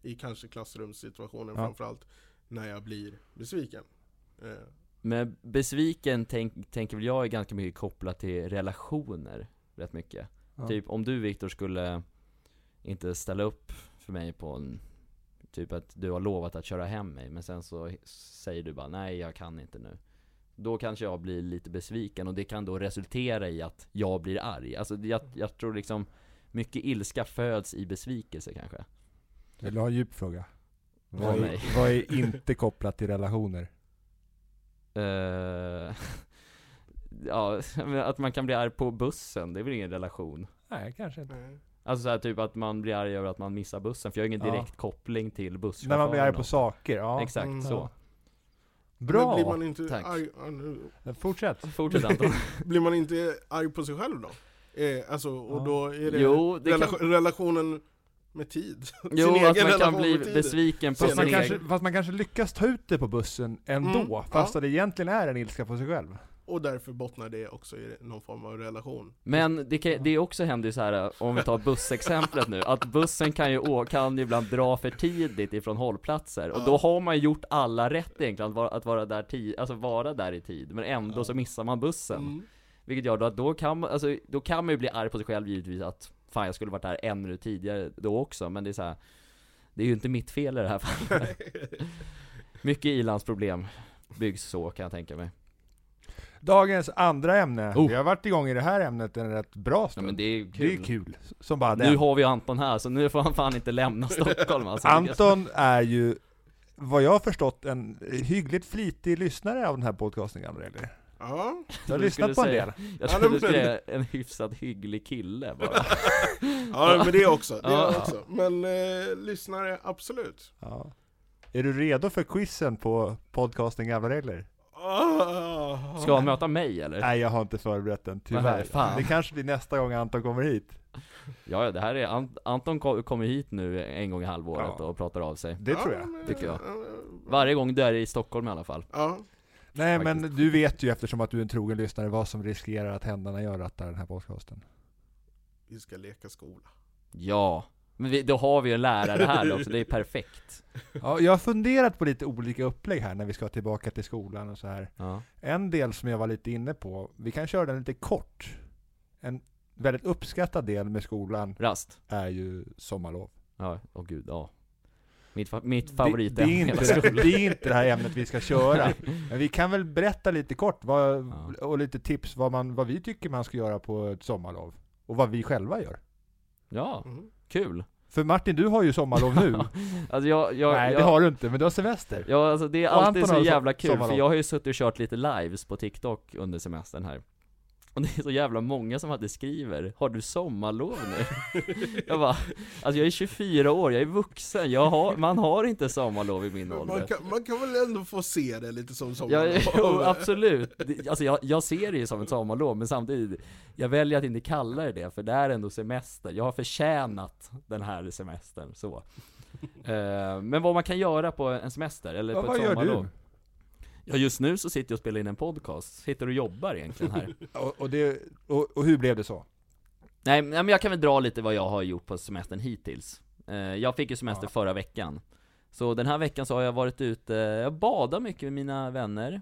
i kanske klassrumssituationer Ja. framförallt, när jag blir besviken. Eh, Men besviken tänk, tänker väl jag är ganska mycket kopplat till relationer, rätt mycket. Ja. Typ om du Viktor skulle inte ställa upp för mig på en Typ att du har lovat att köra hem mig, men sen så säger du bara nej jag kan inte nu Då kanske jag blir lite besviken och det kan då resultera i att jag blir arg Alltså jag, jag tror liksom Mycket ilska föds i besvikelse kanske Vill du ha en djup fråga? Vad är, vad är inte kopplat till relationer? Eh, ja, att man kan bli arg på bussen, det är väl ingen relation? Nej, kanske inte. Nej. Alltså så här, typ att man blir arg över att man missar bussen, för jag har ingen Ja. direkt koppling till När busschauffören man blir arg på saker, ja. Exakt, Mm. så. Ja. Men Bra! blir man inte Tack. arg, ja, nu- Fortsätt. Fortsätt Anton. blir man inte arg på sig själv då? Eh, alltså, och Ja. då är det, Jo, det kan- relation, relationen med tid. Jo, Sin att egen man kan relation bli med tiden. besviken på Fast Fast man, sin kanske, egen... fast man kanske lyckas ta ut det på bussen ändå, Mm, fast ja. att det egentligen är en ilska på sig själv. Och därför bottnar det också i någon form av relation. Men det, kan, det också händer ju så här om vi tar bussexemplet nu, att bussen kan ju, å- kan ju ibland dra för tidigt ifrån hållplatser, och då har man gjort alla rätt egentligen, att vara, att vara där tid, alltså vara där i tid, men ändå så missar man bussen. Mm. Vilket gör då att då kan man, alltså, då kan man ju bli arg på sig själv givetvis att Fan jag skulle varit där en minut tidigare då också, men det är så här. Det är ju inte mitt fel i det här fallet Mycket ilandsproblem byggs så kan jag tänka mig Dagens andra ämne. Oh. Vi har varit igång i det här ämnet en rätt bra Ja stund. men det är ju det kul är kul. Som bara Nu den. har vi Anton här, så nu får han fan inte lämna Stockholm alltså. Anton är ju, vad jag har förstått, en hyggligt flitig lyssnare av den här podcasten gamla regler. Ja, Du har lyssnat på en del. Jag Ja, trodde du skulle säga en hyfsat hygglig kille bara ja men det också. Det Ja. också. Men eh, lyssnare, absolut. Ja. Är du redo för quizen på podcasten Gamla Regler? Ska han möta mig eller? Nej, jag har inte förberett den, Nej, tyvärr. fan. Det kanske blir nästa gång Anton kommer hit. Ja, det här är, Ant- Anton ko- kommer hit nu en gång i halvåret Ja. och pratar av sig Det tror jag. tycker jag. ja, Varje gång du är i Stockholm i alla fall Ja, Nej, Faktiskt. men du vet ju eftersom att du är en trogen lyssnare vad som riskerar att hända när jag rattar den här podcasten. vi ska leka skola. Ja, men vi, då har vi en lärare här också, det är perfekt Ja, jag har funderat på lite olika upplägg här när vi ska tillbaka till skolan och så här. Ja, En del som jag var lite inne på, vi kan köra den lite kort. En väldigt uppskattad del med skolan rast är ju sommarlov. Ja, åh gud, ja Mitt, fa- mitt Det, favoritämne det, är i hela inte, skolan. det är inte det här ämnet vi ska köra. Men vi kan väl berätta lite kort vad, Ja. och lite tips vad, man, vad vi tycker man ska göra på ett sommarlov. Och vad vi själva gör. Ja, Mm. Kul För Martin, du har ju sommarlov nu. Alltså jag, jag, Nej, jag det har du inte, men du har semester. Ja alltså det är alltid så jävla kul, för sommarlov. jag har ju suttit och kört lite lives på TikTok under semestern här Och det är så jävla många som hade skriver 'Har du sommarlov nu?' Jag bara, alltså jag är 24 år, jag är vuxen, jag har, man har inte sommarlov i min Man ålder kan, man kan väl ändå få se det lite som Ja, sommarlov? jo, absolut. Alltså jag, jag ser det ju som ett sommarlov, men samtidigt, jag väljer att inte kalla det det, för det är ändå semester. Jag har förtjänat den här semestern, så. Eh, men vad man kan göra på en semester, eller Ja, på ett sommarlov. Ja, just nu så sitter jag och spelar in en podcast. Sitter och jobbar egentligen här. Och, och, det, och, och hur blev det så? nej, men jag kan väl dra lite vad jag har gjort på semestern hittills. Eh, jag fick ju semester Ja. förra veckan. Så den här veckan så har jag varit ute, jag badar mycket med mina vänner.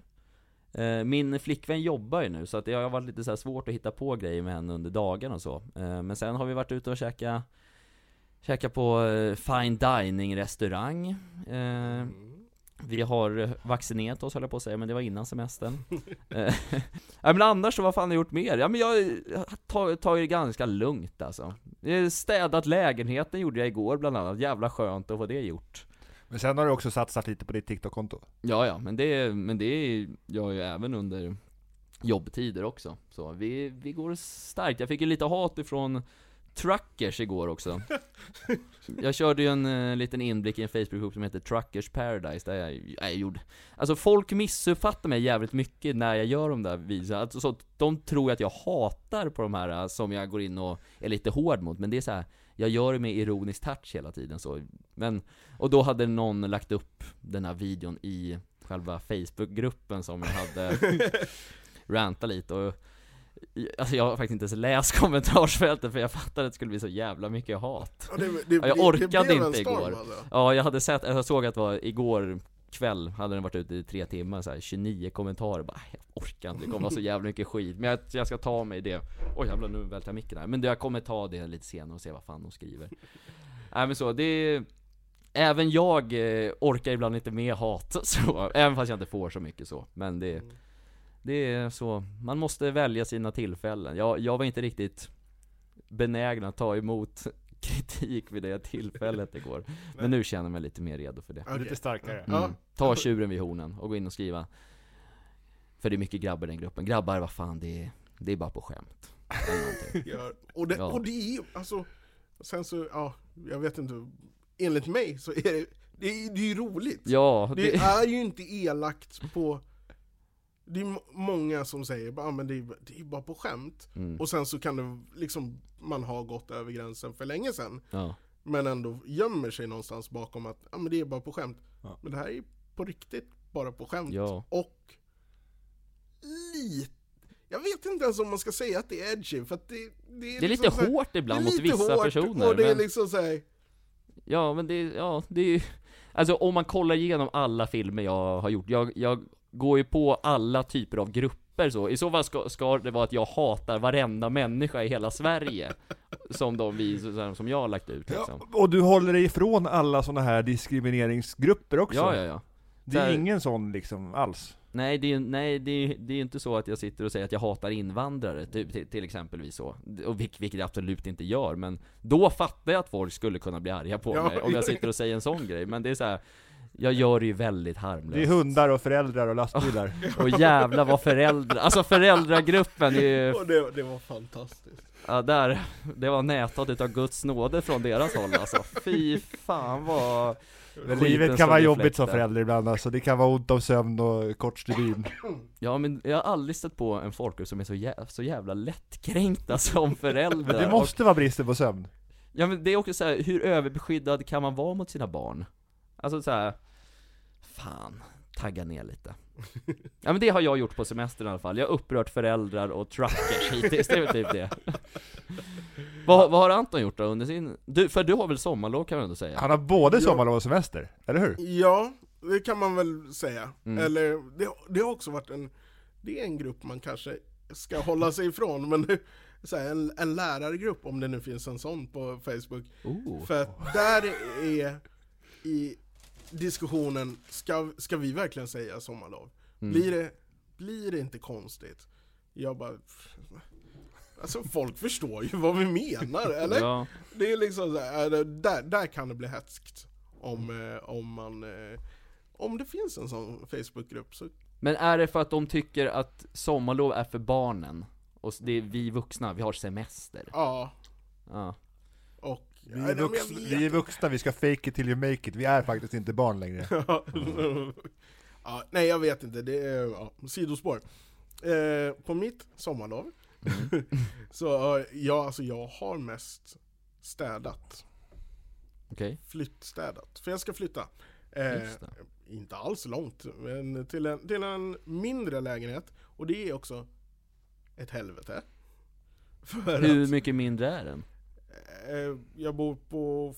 Eh, Min flickvän jobbar ju nu, så att det har varit lite så svårt att hitta på grejer med henne under dagen och så. Eh, Men sen har vi varit ute och käka Käka på fine dining restaurang. Eh, vi har eh, vaccinerat oss höll jag på att säga, men det var innan semestern. Eh, ja, men annars så, vad fan har jag gjort mer? Ja men jag har tagit tag det ganska lugnt alltså. Eh, Städat lägenheten gjorde jag igår bland annat, jävla skönt att få det gjort. Men sen har du också satsat lite på ditt TikTok-konto. Ja ja, men det, men det gör jag ju även under jobbtider också. Så vi, vi går starkt. Jag fick ju lite hat ifrån Truckers igår också. Jag körde ju en eh, liten inblick i en Facebookgrupp som heter Truckers Paradise, där jag, jag gjorde Alltså folk missuppfattar mig jävligt mycket när jag gör de där videorna, alltså, så de tror att jag hatar på de här eh, som jag går in och är lite hård mot, men det är så här. Jag gör det med ironisk touch hela tiden så, men Och då hade någon lagt upp den här videon i själva Facebookgruppen som jag hade rantat lite och Alltså jag har faktiskt inte ens läst kommentarsfältet för jag fattade att det skulle bli så jävla mycket hat. Ja, det, det, Ja, jag orkade inte igår. Alltså. Ja, jag hade sett, jag såg att det var igår kväll, hade den varit ute i tre timmar så här, 29 kommentarer, bara jag orkar inte, det kommer vara så jävla mycket skit. Men jag, jag ska ta mig det, oj jävlar nu välter jag micken här. Men jag kommer ta det lite senare och se vad fan de skriver. Nej men så, det Även jag eh, orkar ibland inte med hat så, även fast jag inte får så mycket så. Men det Det är så, man måste välja sina tillfällen Jag, jag var inte riktigt benägen att ta emot kritik vid det tillfället igår Men nu känner jag mig lite mer redo för det Okej. Lite starkare. Ja. mm. Ta tjuren vid hornen och gå in och skriva För det är mycket grabbar i den gruppen. Grabbar, vad fan, det är, det är bara på skämt. Ja, och, det, Ja. och det är ju, alltså, sen så, ja, jag vet inte, enligt mig så är det, det är, det är ju roligt. Ja, Det det, är ju inte elakt på, det är må- många som säger "Ah, men det är, det är bara på skämt. mm, Och sen så kan det liksom, man ha gått över gränsen för länge sedan. ja. Men ändå gömmer sig någonstans bakom att, ja men det är bara på skämt. Ja. Men det här är på riktigt bara på skämt. Ja. Och lite, jag vet inte ens om man ska säga att det är edgy, för att det, det är Det är liksom lite så här- hårt ibland mot är vissa hårt, personer. Och det är men, liksom såhär, Ja, men det, ja, det är ju, alltså om man kollar igenom alla filmer jag har gjort, jag, jag går ju på alla typer av grupper så, i så fall ska, ska det vara att jag hatar varenda människa i hela Sverige, som de vi, som jag har lagt ut liksom. Ja, och du håller dig ifrån alla sådana här diskrimineringsgrupper också? Ja, ja, ja. Det är här- ingen sån liksom alls? Nej, det är ju nej, det är, det är inte så att jag sitter och säger att jag hatar invandrare, typ, till, till exempelvis så. Och vilk, vilket jag absolut inte gör, men då fattar jag att folk skulle kunna bli arga på Ja, mig om jag sitter och säger en sån grej, men det är så här. Jag gör det ju väldigt harmlöst. Det är hundar och föräldrar och lastbilar. Och jävla vad föräldrar, alltså föräldragruppen är ju, och det, det var fantastiskt. ja där, det var nätat utav Guds nåde från deras håll alltså. Fy fan vad Men livet kan vara jobbigt som förälder ibland alltså, det kan vara ont om sömn och kort stubin. Ja men jag har aldrig stött på en folkgrupp som är så, jä så jävla lättkränkta som föräldrar. Men det måste vara bristen på sömn. Ja men det är också så här, hur överbeskyddad kan man vara mot sina barn? Alltså så här. Fan, tagga ner lite. Ja men det har jag gjort på semestern i alla fall, jag har upprört föräldrar och truckers hittills, det är väl typ det. vad, vad har Anton gjort då under sin, du, för du har väl sommarlov kan man ändå säga? Han har både sommarlov och semester, eller hur? Ja, det kan man väl säga. Mm. Eller, det, det har också varit en, det är en grupp man kanske ska hålla sig ifrån, men det, så här, en, en lärargrupp, om det nu finns en sån på Facebook. Oh. För att där är i diskussionen, ska, ska vi verkligen säga sommarlov? Mm. Blir, det, blir det inte konstigt? Jag bara... Alltså folk förstår ju vad vi menar, eller? Ja, Det är liksom så här, äh, där, där kan det bli hätskt. Om, eh, om man... eh, Om det finns en sån Facebookgrupp så... men är det för att de tycker att sommarlov är för barnen? Och det är vi vuxna, vi har semester. Ja. Ja. Vi är, vuxna, vi är vuxna, vi ska fake it till you make it, vi är faktiskt inte barn längre. Ja. ja, nej jag vet inte, det är ja, sidospår. Eh, på mitt sommarlov, så eh, ja, alltså jag har mest städat. Okej. Flyttstädat. För jag ska flytta. Eh, inte alls långt, men till en, till en mindre lägenhet. Och det är också ett helvete. Hur att, mycket mindre är den? Eh, jag bor på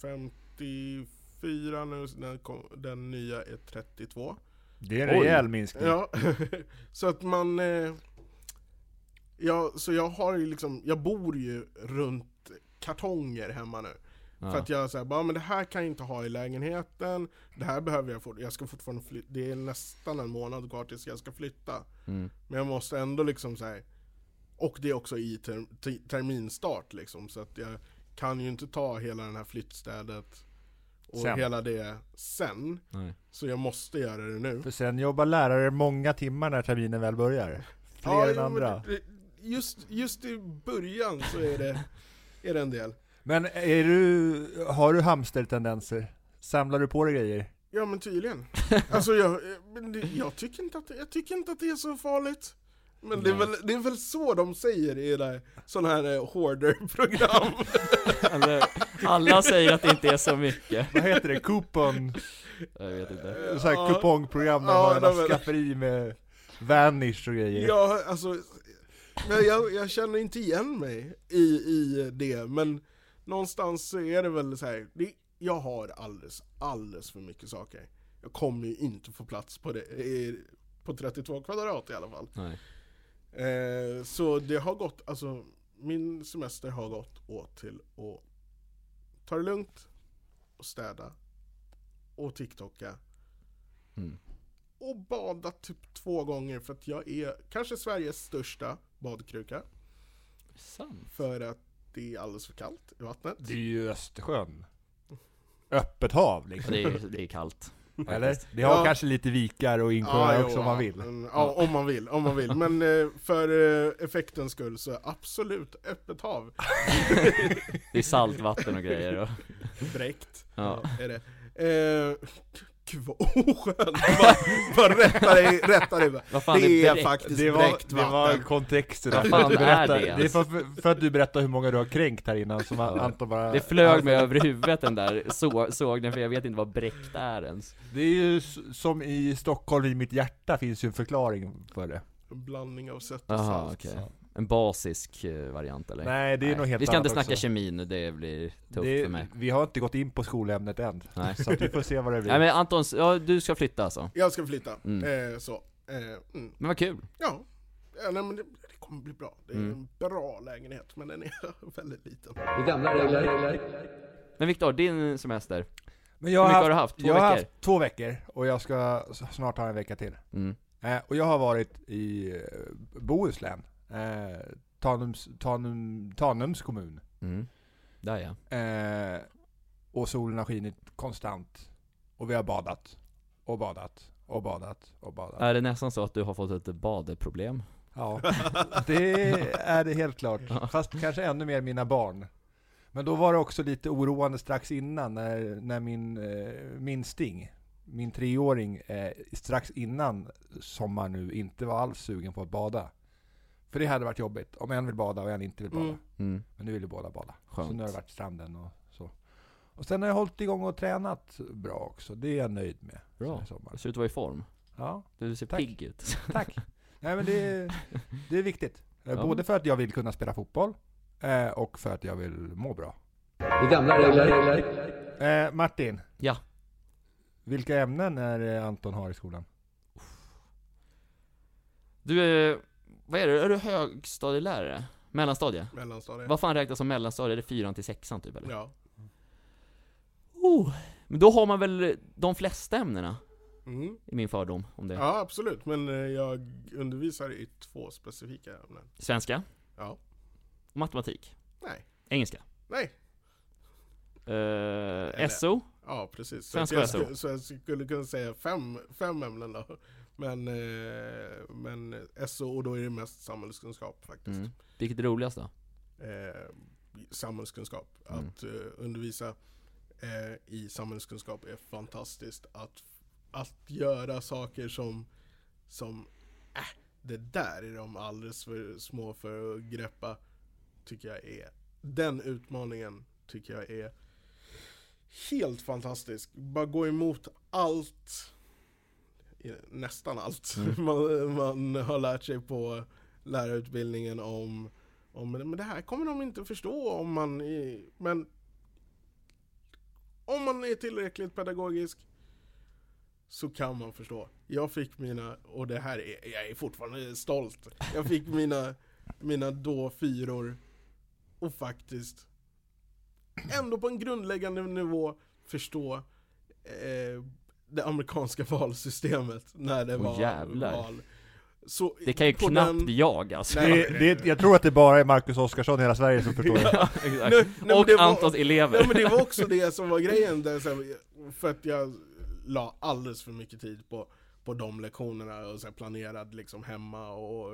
54 nu, den, kom, den nya är 32. Det är en rejäl minskning. Ja, så att man... Eh, ja, så jag har ju liksom, jag bor ju runt kartonger hemma nu. För Ja. att jag säger bara, men det här kan jag inte ha i lägenheten, det här behöver jag fort, jag ska fortfarande flytta, det är nästan en månad kvar tills jag ska flytta. Mm. Men jag måste ändå liksom säga och det är också i ter, te- terminstart liksom, så att jag kan ju inte ta hela den här flyttstädet och Sen. hela det sen. Nej. Så jag måste göra det nu. För sen jobbar lärare många timmar när terminen väl börjar. Fler Ja, än jo, andra. Just, just i början så är det, är det en del. Men är du, har du hamstertendenser? Samlar du på dig grejer? Ja men tydligen. Alltså jag, jag, tycker inte att, jag tycker inte att det är så farligt. Men det är, Nej. väl, det är väl så de säger i det här, sån här eh, hoarder-program. Eller, alla säger att det inte är så mycket. Vad heter det? Coupon? Jag vet inte. Så här Ja. kupongprogram där Ja, man har är- skafferi med Vanish och grejer. ja, alltså, men jag, jag känner inte igen mig i, i det, men någonstans så är det väl så här. Det, jag har alldeles, alldeles för mycket saker. Jag kommer ju inte få plats på det, i, på 32 kvadrat i alla fall. Nej. Eh, så det har gått, alltså min semester har gått åt till att ta det lugnt, och städa, och TikToka, Mm. och bada typ två gånger för att jag är kanske Sveriges största badkruka. Sant. För att det är alldeles för kallt i vattnet. Det är ju Östersjön. Öppet hav liksom. Det är, det är kallt. Eller? Det har Ja. kanske lite vikar och inkörningar jo, också om man ja. vill. Mm, Ja, om man vill, om man vill. Men eh, för eh, effektens skull så absolut öppet hav. Det är saltvatten och grejer och, Bräckt ja. är det. Eh, Kvåsjön! Bara, bara rätta dig, rätta dig. bara. Vad fan Det är bräckt? faktiskt Det var, bräckt det var vatten. kontexten. Vad För fan att du är det Det är ens? för, för att du berättar hur många du har kränkt här innan, som Anton bara... Det flög mig över huvudet den där så, sågningen för jag vet inte vad bräckt är ens Det är ju som i Stockholm i mitt hjärta finns ju en förklaring för det. En blandning av sött och Jaha salt. okej En basisk eh, variant eller? Nej, det är nog helt Vi ska inte snacka också. kemi nu, det blir tufft det, för mig Vi har inte gått in på skolämnet än, Nej. så att vi får se vad det blir. Nej men Anton, ja, du ska flytta alltså? Jag ska flytta, Mm. eh, så. Eh, mm. Men vad kul! Ja, ja nej, men det, det kommer bli bra. Det är Mm. en bra lägenhet, men den är väldigt liten. Det gamla regler. Men Viktor, din semester? Men Hur mycket har du haft? Två jag har veckor? haft två veckor, och jag ska snart ha en vecka till. Mm. Eh, och jag har varit i eh, Bohuslän, eh, Tanums, Tanum, Tanums kommun. Mm. Där ja Eh, och solen har skinit konstant. Och vi har badat. Och badat. Och badat. Och badat. Är det nästan så att du har fått ett badeproblem? Ja, det är det helt klart. Ja. Fast kanske ännu mer mina barn. Men då var det också lite oroande strax innan när, när min eh, minsting, min treåring, eh, strax innan sommar nu inte var alls sugen på att bada. För det hade varit jobbigt om en vill bada och en inte vill bada. Mm. Mm. Men nu vill ju båda bada. Så Skönt. nu har det varit stranden och så. Och sen har jag hållit igång och tränat bra också. Det är jag nöjd med. Bra. så. Du ser ut att vara i form Ja, Du ser Tack. pigg ut tack. Nej men det är, det är viktigt. Eh, Ja. Både för att jag vill kunna spela fotboll eh, och för att jag vill må bra. Det gamla regler. Eh, Martin. Ja. Vilka ämnen är det Anton har i skolan? Du är, vad är du? Är du högstadielärare? Mellanstadie? Mellanstadiet. Vad fan räknas som mellanstadie? Är det fyran till sexan typ eller? Ja. Oh. Men då har man väl de flesta ämnena? Mm. I min fördom om det ja, absolut. Men eh, jag undervisar i två specifika ämnen. Svenska? Ja. Matematik? Nej. Engelska? Nej. Eh, SO? Ja, precis. Så, Svenska jag, och SO. så jag skulle kunna säga fem, fem ämnen då. Men, eh, men SO, och då är det mest samhällskunskap faktiskt. Mm. Vilket är roligast då? eh, samhällskunskap. Mm. Att eh, undervisa eh, i samhällskunskap är fantastiskt. Att, att göra saker som, som äh, det där är de alldeles för små för att greppa, tycker jag är, den utmaningen tycker jag är helt fantastisk. Bara gå emot allt, nästan allt, man, man har lärt sig på lärarutbildningen om om, men men det här kommer de inte förstå om man är, men om man är tillräckligt pedagogisk så kan man förstå. Jag fick mina, och det här är, jag är fortfarande stolt. Jag fick mina, mina då fyror och faktiskt ändå på en grundläggande nivå förstå eh, det amerikanska valsystemet när det Åh, var jävlar. val. Så Det kan ju knappt den- jag alltså Nej. Det, det, jag tror att det bara är Marcus Oskarsson i hela Sverige som förstår det. Ja, exakt. Nej, Och det var- Antons elever Ja men det var också det som var grejen där, för att jag la alldeles för mycket tid på, på de lektionerna och så planerade liksom hemma och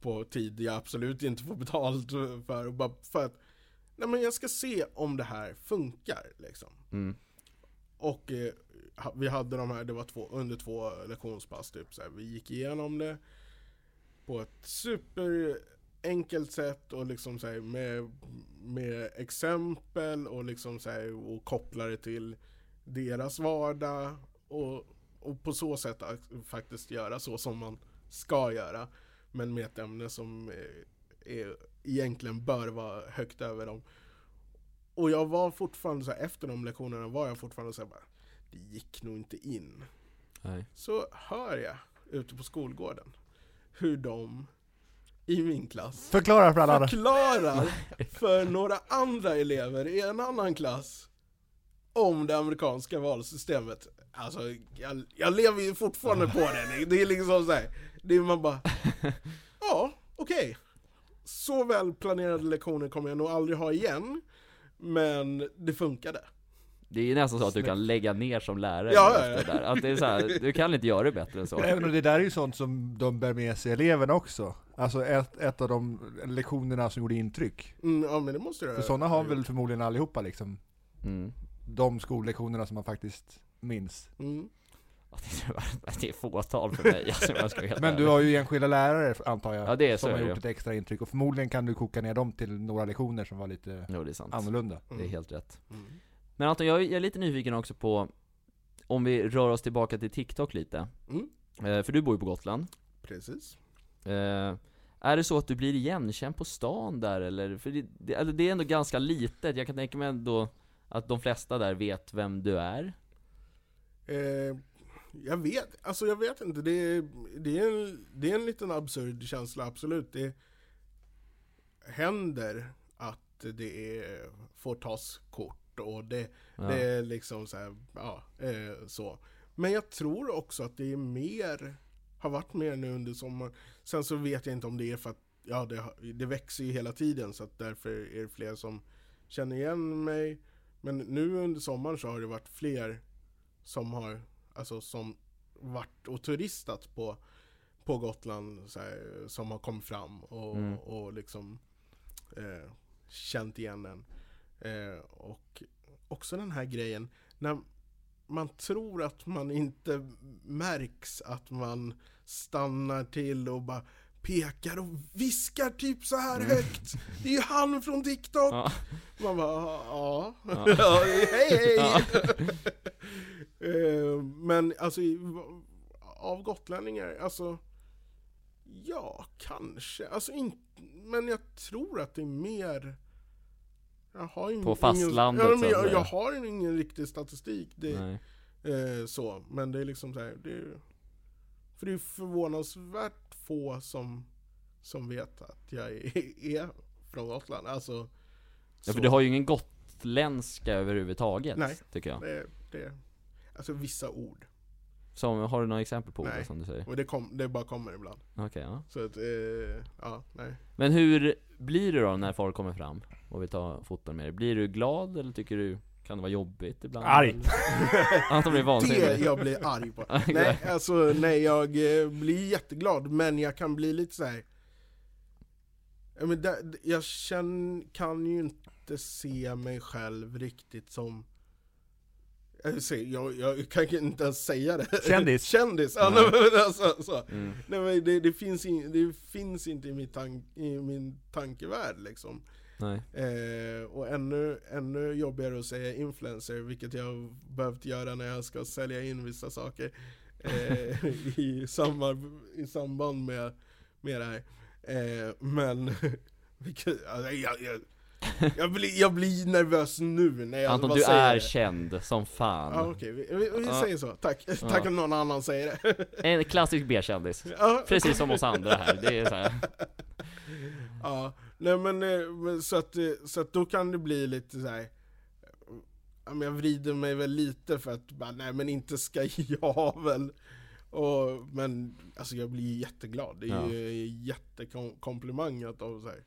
på tid jag absolut inte får betalt för, bara för att nej men jag ska se om det här funkar liksom. mm. Och eh, vi hade de här, det var två, under två lektionspass typ så här, vi gick igenom det på ett superenkelt sätt och liksom så här, med, med exempel och liksom så här, och kopplade till deras vardag och, och på så sätt faktiskt göra så som man ska göra men med ett ämne som är, är, egentligen bör vara högt över dem. Och jag var fortfarande så här, efter de lektionerna var jag fortfarande så här, bara, det gick nog inte in. Nej. Så hör jag ute på skolgården hur de i min klass Förklara för alla förklarar för några andra elever i en annan klass om det amerikanska valsystemet. Alltså, jag, jag lever ju fortfarande på det. Det- är liksom så här, det är man bara, ja, okej. Så väl planerade lektioner kommer jag nog aldrig ha igen, men det funkade. Det är ju nästan så att du kan lägga ner som lärare Ja, ja, efter ja. det där. Att det är så här, du kan inte göra det bättre än så. Även och det där är ju sånt som de bär med sig eleverna också. Alltså ett, ett av de lektionerna som gjorde intryck. Mm, ja men det måste det För sådana har väl förmodligen allihopa liksom. Mm. De skollektionerna som man faktiskt minns. Mm. Det är- fåtal för mig, alltså, jag ska helt Men du har ju enskilda lärare antar jag. Ja, det är så som har gjort ett extra intryck. Och förmodligen kan du koka ner dem till några lektioner som var lite Jo, det är sant. annorlunda. Det är helt rätt. Mm. Men Anton, jag är, jag är lite nyfiken också på om vi rör oss tillbaka till TikTok lite. Mm. Eh, för du bor ju på Gotland. Precis. Eh, är det så att du blir igenkänd på stan där eller? För det, det, alltså det är ändå ganska litet, jag kan tänka mig ändå att de flesta där vet vem du är. Eh, jag vet, alltså jag vet inte. Det är, det, är en, det är en liten absurd känsla, absolut. Det händer att det är, får tas kort och det, Ja. det är liksom så här, ja, eh, så. Men jag tror också att det är mer, har varit mer nu under sommaren. Sen så vet jag inte om det är för att, ja det, det växer ju hela tiden så att därför är det fler som känner igen mig. Men nu under sommaren så har det varit fler som har, alltså som varit och turistat på, på Gotland här, som har kommit fram och, Mm. och liksom eh, känt igen en. Eh, och också den här grejen, när man tror att man inte märks att man stannar till och bara pekar och viskar typ så här högt. Det är ju han från TikTok! Ja. Man bara, ja. Ja. ja. hej hej! Ja. Eh, Men alltså, av gotlänningar, alltså Ja, kanske. Alltså inte, men jag tror att det är mer jag har ingen, På fastlandet, ingen, ja, jag, jag har ingen riktig statistik det, eh, så, men det är liksom så här, det är, För det är förvånansvärt få som, som vet att jag är, är från Gotland, alltså Ja, för du har ju ingen gotländska överhuvudtaget, Nej. tycker jag. det, det, Alltså vissa ord, Som, har du några exempel på Nej. det som du säger? och det, kom, det bara kommer ibland Okej, ja. Så att, eh, ja, nej Men hur blir du då när folk kommer fram och vill ta foton med dig? Blir du glad eller tycker du, kan det vara jobbigt ibland? Arg. Anton blir Det jag blir arg på. Nej, alltså nej, jag eh, blir jätteglad, men jag kan bli lite så här. Ja, men där, jag känn, kan ju inte se mig själv riktigt som jag, säger, jag, jag kan inte ens säga det. Kändis. Kändis! Ja, Nej. nej, men alltså, så. Mm. Nej, men det, det, finns in, det finns inte i min, tank, i min tankevärld liksom. Eh, och ännu, ännu jobbigare att säga influencer, vilket jag behövt göra när jag ska sälja in vissa saker eh, i, samband, i samband med, med det här. Eh, men, vilket, alltså, jag, jag, jag, blir, jag blir nervös nu när jag Anton, bara du säger är det. känd som fan. Ja okej, vi, vi, vi Ja. säger så. Tack. Tack om någon annan säger det. En klassisk B-kändis. ja. Precis som oss andra här, det är så här. Ja, nej men, eh, men så, att, eh, så att då kan det bli lite så här. Ja, men jag vrider mig väl lite för att bara, nej men inte ska jag väl. Och, men alltså jag blir jätteglad. Det är ju jättekomplimang att de här,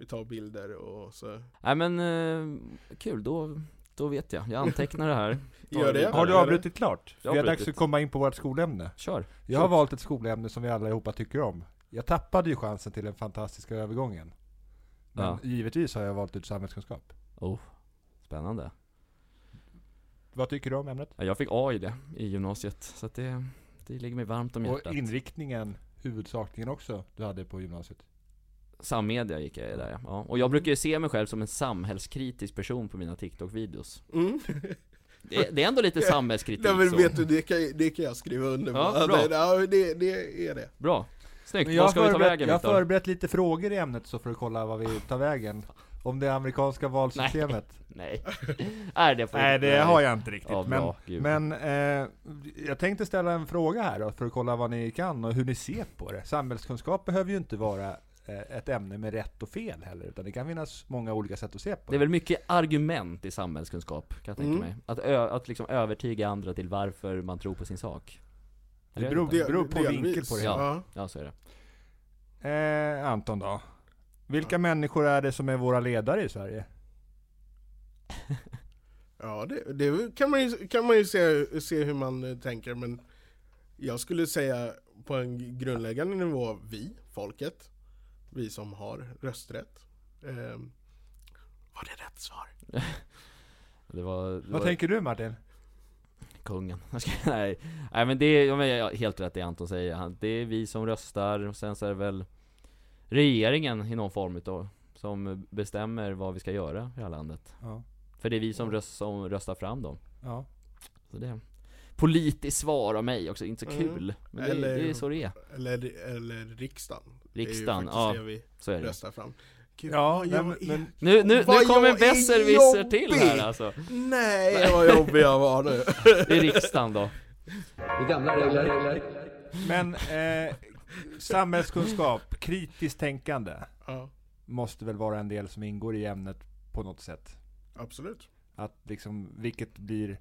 vi tar bilder och så. Nej men, eh, kul, då, då vet jag. Jag antecknar det här. Gör det. Har du avbrutit klart? Jag har Vi har dags avbrutit. att komma in på vårt skolämne. Kör. Jag har valt ett skolämne som vi allihopa tycker om. Jag tappade ju chansen till den fantastiska övergången. Men Ja. givetvis har jag valt ut samhällskunskap. Oh, spännande. Vad tycker du om ämnet? Ja, jag fick A i det, i gymnasiet. Så att det, det ligger mig varmt om hjärtat. Och inriktningen huvudsakligen också du hade på gymnasiet. Sammedia gick jag i där ja. Och jag brukar ju se mig själv som en samhällskritisk person på mina TikTok-videos. Mm. Det, det är ändå lite samhällskritik Nej men så. vet du, det kan, det kan jag skriva under på. Ja, bra. det, ja, det, det är det. Bra. Snyggt, Men jag ska har vi ta förberett, vägen jag har förberett lite frågor i ämnet så för att kolla vad vi tar vägen. Om det amerikanska valsystemet. Nej. är det på Nej det har jag inte riktigt. Ja, men bra, gud. men eh, jag tänkte ställa en fråga här då för att kolla vad ni kan och hur ni ser på det. Samhällskunskap behöver ju inte vara ett ämne med rätt och fel heller, utan det kan finnas många olika sätt att se på Det är väl mycket argument i samhällskunskap, kan jag tänka Mm. mig. Att, ö- att liksom övertyga andra till varför man tror på sin sak. Det beror, det inte. beror på Delvis. vinkel på det. Ja. Ja. Ja, så är det. Eh, Anton då? Vilka människor är det som är våra ledare i Sverige? Ja, det, det kan man ju, kan man ju se, se hur man eh, tänker, men jag skulle säga på en grundläggande nivå, vi, folket, vi som har rösträtt. Eh, var det rätt svar? Det var, det Vad var tänker du Martin? kungen. Nej, nej men det är, jag helt rätt det Anton säger. Det är vi som röstar, och sen så är det väl regeringen i någon form utav som bestämmer vad vi ska göra i det här landet. Ja. För det är vi som, röst, som röstar fram dem. ja. Så det politiskt svar av mig också, inte så Mm. kul. Men det, Eller- det är så det är. Eller, eller riksdagen. Riksdagen, det är ju ja. det vi Så är det. röstar fram. Gud, Ja, jag men- men- Nu, nu, nu kom en besserwisser till här alltså. Nej, vad jobbig jag var nu. Det är riksdagen då. Det gamla regler. Men eh, samhällskunskap, kritiskt tänkande, Ja, måste väl vara en del som ingår i ämnet på något sätt. absolut. Att liksom, vilket blir,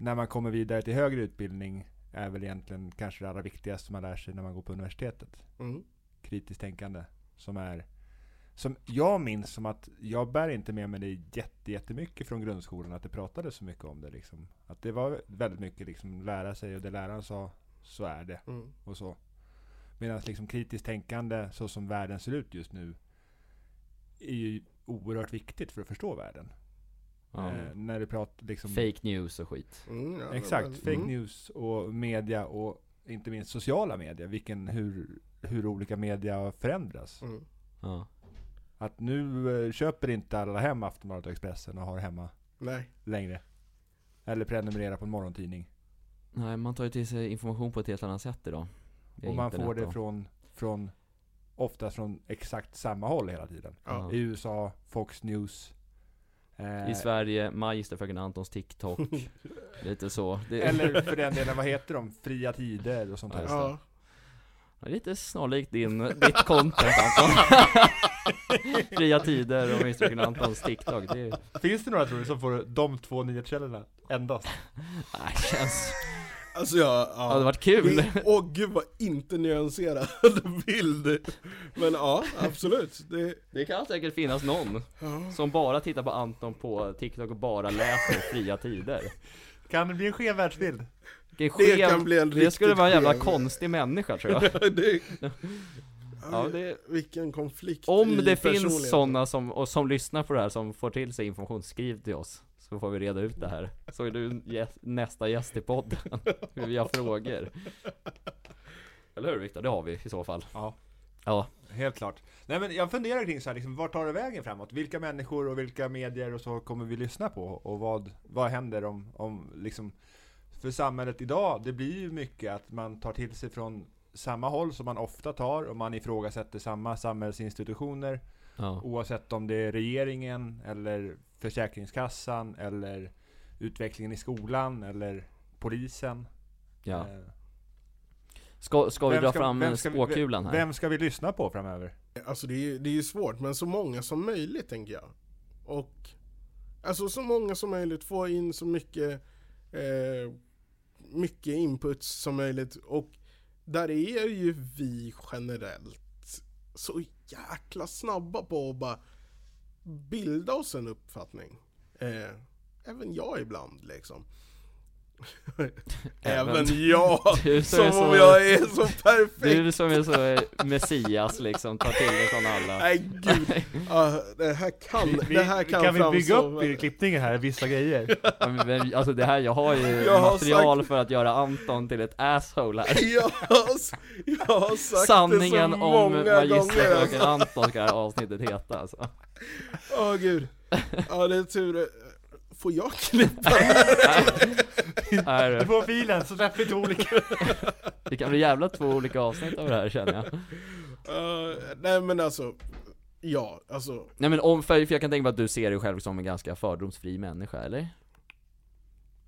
när man kommer vidare till högre utbildning, är väl egentligen kanske det allra viktigaste man lär sig när man går på universitetet. Mm. Kritiskt tänkande. Som är, som jag minns som att jag bär inte med mig det jätte, jättemycket från grundskolan, att det pratades så mycket om det liksom. Att det var väldigt mycket liksom lära sig och det läraren sa, så är det Mm. och så. Medan liksom kritiskt tänkande, så som världen ser ut just nu, är ju oerhört viktigt för att förstå världen. Ja. Eh, när du pratar liksom... Fake news och skit. Mm, ja, Exakt, men- fake mm. news och media och inte minst sociala medier. Vilken, hur, hur olika media förändras. Mm. Ja. Att nu eh, köper inte alla hem Aftonbladet och Expressen och har hemma Nej. längre. Eller prenumererar på en morgontidning. Nej, man tar ju till sig information på ett helt annat sätt idag. Och man får det från, från oftast från exakt samma håll hela tiden. Ja. I USA, Fox News. Eh, I Sverige, Magisterfröken Antons TikTok. lite så. Det, Eller för den delen, vad heter de? Fria Tider och sånt där. Ja, Lite snarlikt din, ditt content Anton. Fria tider och Magisterfröken Antons TikTok. Det är, Finns det några tror du som får de två nyhetskällorna endast? nej, känns... Alltså jag, ja. Det hade varit kul. Åh gud vad inte nyanserad bild. Men ja, absolut. Det, Det kan säkert finnas någon ja. som bara tittar på Anton på TikTok och bara läser fria tider. Kan det bli en skev världsbild? Det skev- kan bli en det skulle riktigt vara en jävla skev- konstig människa tror jag. det, Ja, det, Vilken konflikt om det finns sådana som, och som lyssnar på det här som får till sig information, skriv till oss. Så får vi reda ut det här. Så är du gäst, nästa gäst i podden. Hur vi har frågor. Eller hur Viktor? Det har vi i så fall. Ja. Ja. Helt klart. Nej men jag funderar kring så här, liksom, vart tar det vägen framåt? Vilka människor och vilka medier och så kommer vi lyssna på? Och vad, vad händer om, om liksom, för samhället idag, det blir ju mycket att man tar till sig från samma håll som man ofta tar och man ifrågasätter samma samhällsinstitutioner Ja. oavsett om det är regeringen eller Försäkringskassan eller utvecklingen i skolan eller polisen. ja. Eh, Ska, ska vi vem dra ska- fram vem ska vi- spåkulan här? Vem ska vi lyssna på framöver? Alltså det är ju det är ju svårt, men så många som möjligt tänker jag. Och Alltså så många som möjligt, få in så mycket eh, Mycket inputs som möjligt och Där är ju vi generellt Så jäkla snabba på att bara Bilda oss en uppfattning. Eh, Även jag ibland liksom. Även- jag! Du som Som är så- om jag är så perfekt! Du som är så eh, messias liksom, tar till dig från alla. Nej gud! Ja, det här kan, det här kan, kan vi bygga upp i klippningen här vissa grejer? Ja, men- men, Alltså det här, jag har ju Jag har material för att göra Anton till ett asshole här. Jag har, jag har sagt Sanningen det så om magisterfröken Anton ska det här avsnittet heta alltså. Åh gud Ja det är tur Får jag klippa? Här, Du får filen så släpper vi två olika. det kan bli jävla två olika avsnitt av det här känner jag. Uh, nej men alltså Ja, alltså Nej men om, för, för jag kan tänka mig att du ser dig själv som en ganska fördomsfri människa, eller?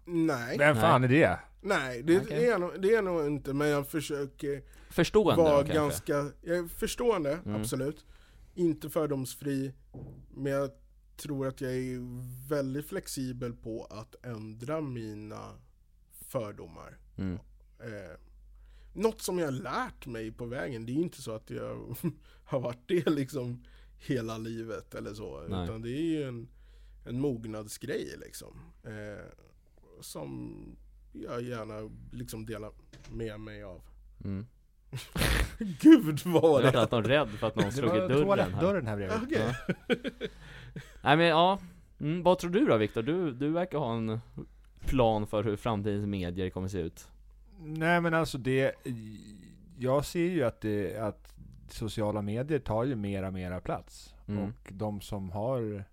Nej, Vem fan är det? nej det, det, är nog, det är nog inte men jag försöker Förstående vara då, ganska Jag är förstående, Mm. absolut Inte fördomsfri Men jag tror att jag är väldigt flexibel på att ändra mina fördomar Mm. eh, Något som jag har lärt mig på vägen, det är inte så att jag har varit det liksom hela livet eller så. Nej. Utan det är ju en, en mognadsgrej liksom. Eh, som jag gärna liksom delar med mig av. Mm. Gud vad var Jag är det? nästan rädd för att någon slog i var dörren här. toalettdörren här bredvid. Okej. Nej men ja, mm, vad tror du då Viktor? Du, du verkar ha en plan för hur framtidens medier kommer se ut. Nej men alltså det, jag ser ju att, det, att sociala medier tar ju mera mera plats. Mm. Och de som har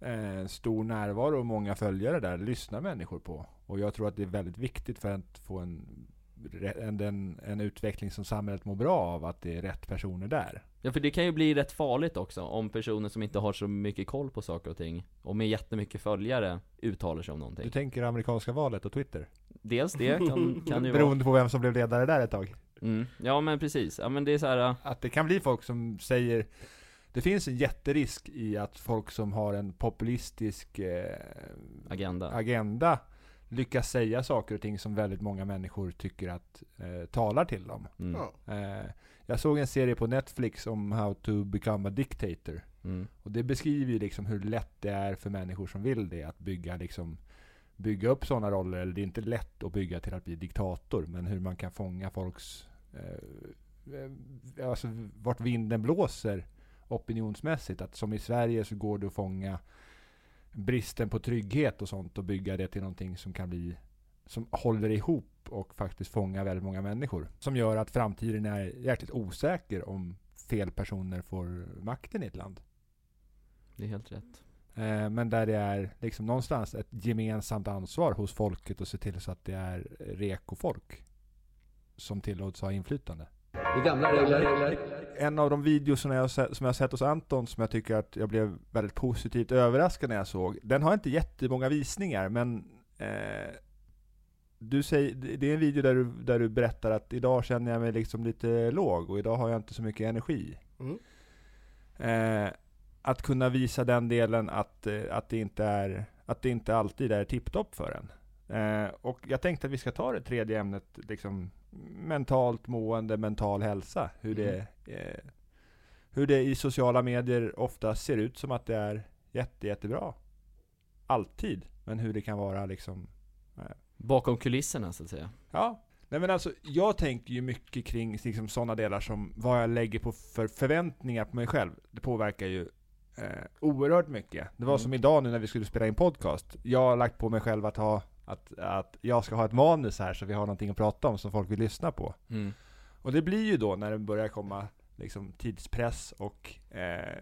eh, stor närvaro och många följare där lyssnar människor på. Och jag tror att det är väldigt viktigt för att få en, en, en, utveckling som samhället mår bra av, att det är rätt personer där. Ja för det kan ju bli rätt farligt också om personer som inte har så mycket koll på saker och ting och med jättemycket följare uttalar sig om Du någonting. tänker amerikanska valet och Twitter? Dels det kan, kan ju vara. Beroende på vem som blev ledare där ett tag. Mm. Ja men precis, ja men det är så här. Att det kan bli folk som säger det finns en jätterisk i att folk som har en populistisk eh, agenda. agenda lyckas säga saker och ting som väldigt många människor tycker att eh, talar till dem. Mm. Eh, jag såg en serie på Netflix om how to become a dictator. Mm. Och det beskriver ju liksom hur lätt det är för människor som vill det att bygga liksom bygga upp sådana roller. Eller det är inte lätt att bygga till att bli diktator, men hur man kan fånga folks eh, eh, alltså vart vinden blåser opinionsmässigt. Att som i Sverige så går det att fånga bristen på trygghet och sånt och bygga det till någonting som kan bli som håller ihop och faktiskt fångar väldigt många människor. Som gör att framtiden är jäkligt osäker om fel personer får makten i ett land. Det är helt rätt. Eh, Men där det är liksom någonstans ett gemensamt ansvar hos folket att se till så att det är reko-folk som tillåts ha inflytande. Det är gamla regler. En av de videos som jag, som jag har sett hos Anton som jag tycker att jag blev väldigt positivt överraskad när jag såg. Den har inte jättemånga visningar men eh, du säger, det är en video där du, där du berättar att idag känner jag mig liksom lite låg och idag har jag inte så mycket energi. Mm. Eh, att kunna visa den delen att, eh, att, det inte är, att det inte alltid är tipptopp för en. Eh, och jag tänkte att vi ska ta det tredje ämnet, liksom mentalt mående, mental hälsa. Hur det, eh, hur det i sociala medier ofta ser ut som att det är jätte, jättebra. Alltid. Men hur det kan vara liksom Bakom kulisserna så att säga. Ja. Nej men alltså, jag tänker ju mycket kring liksom, sådana delar som vad jag lägger på för förväntningar på mig själv. Det påverkar ju eh, oerhört mycket. Det var Mm. som idag nu när vi skulle spela in podcast. Jag har lagt på mig själv att ha att, att jag ska ha ett manus här så vi har någonting att prata om som folk vill lyssna på. Mm. Och det blir ju då när det börjar komma liksom, tidspress och eh,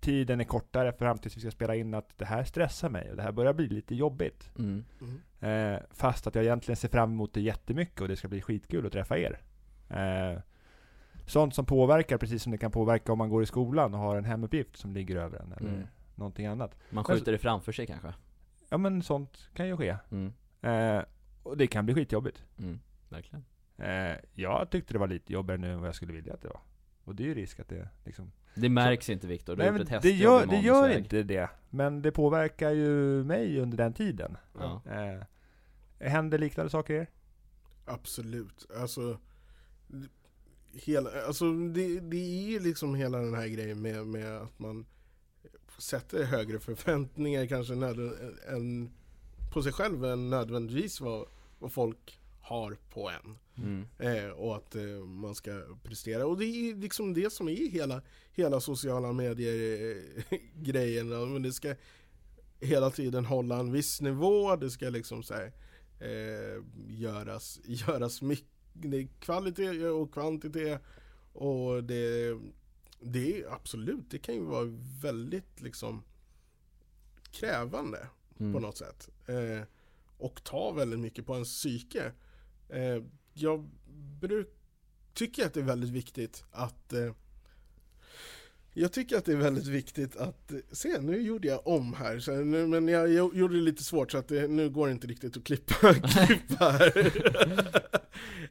tiden är kortare fram tills vi ska spela in att det här stressar mig och det här börjar bli lite jobbigt. Mm. Mm. Eh, fast att jag egentligen ser fram emot det jättemycket och det ska bli skitkul att träffa er. Eh, sånt som påverkar, precis som det kan påverka om man går i skolan och har en hemuppgift som ligger över en eller Mm. någonting annat. Man skjuter det framför sig kanske. Ja men sånt kan ju ske. Mm. Eh, och det kan bli skitjobbigt. Mm. Verkligen. Eh, jag tyckte det var lite jobbigare nu än vad jag skulle vilja att det var. Och det är ju risk att det liksom... Det märks inte Viktor, du Nej, har gjort ett det gör, det gör inte det. Men det påverkar ju mig under den tiden. Ja. Eh, händer liknande saker er? Absolut. Alltså, det- hela, alltså det, det är ju liksom hela den här grejen med, med att man sätter högre förväntningar kanske nöd, än på sig själv än nödvändigtvis vad, vad folk har på en. Mm. Eh, och att eh, man ska prestera. Och det är liksom det som är hela, hela sociala medier-grejen. Ja, men det ska hela tiden hålla en viss nivå, det ska liksom så här, eh, göras, göras mycket, det är kvalitet och kvantitet. Och det, det är absolut, det kan ju vara väldigt liksom krävande på Mm. något sätt. Eh, och ta väldigt mycket på ens psyke. Eh, jag bruk, tycker att det är väldigt viktigt att eh, jag tycker att det är väldigt viktigt att, se nu gjorde jag om här, så nu, men jag, jag gjorde det lite svårt så att det, nu går det inte riktigt att klippa, klippa här.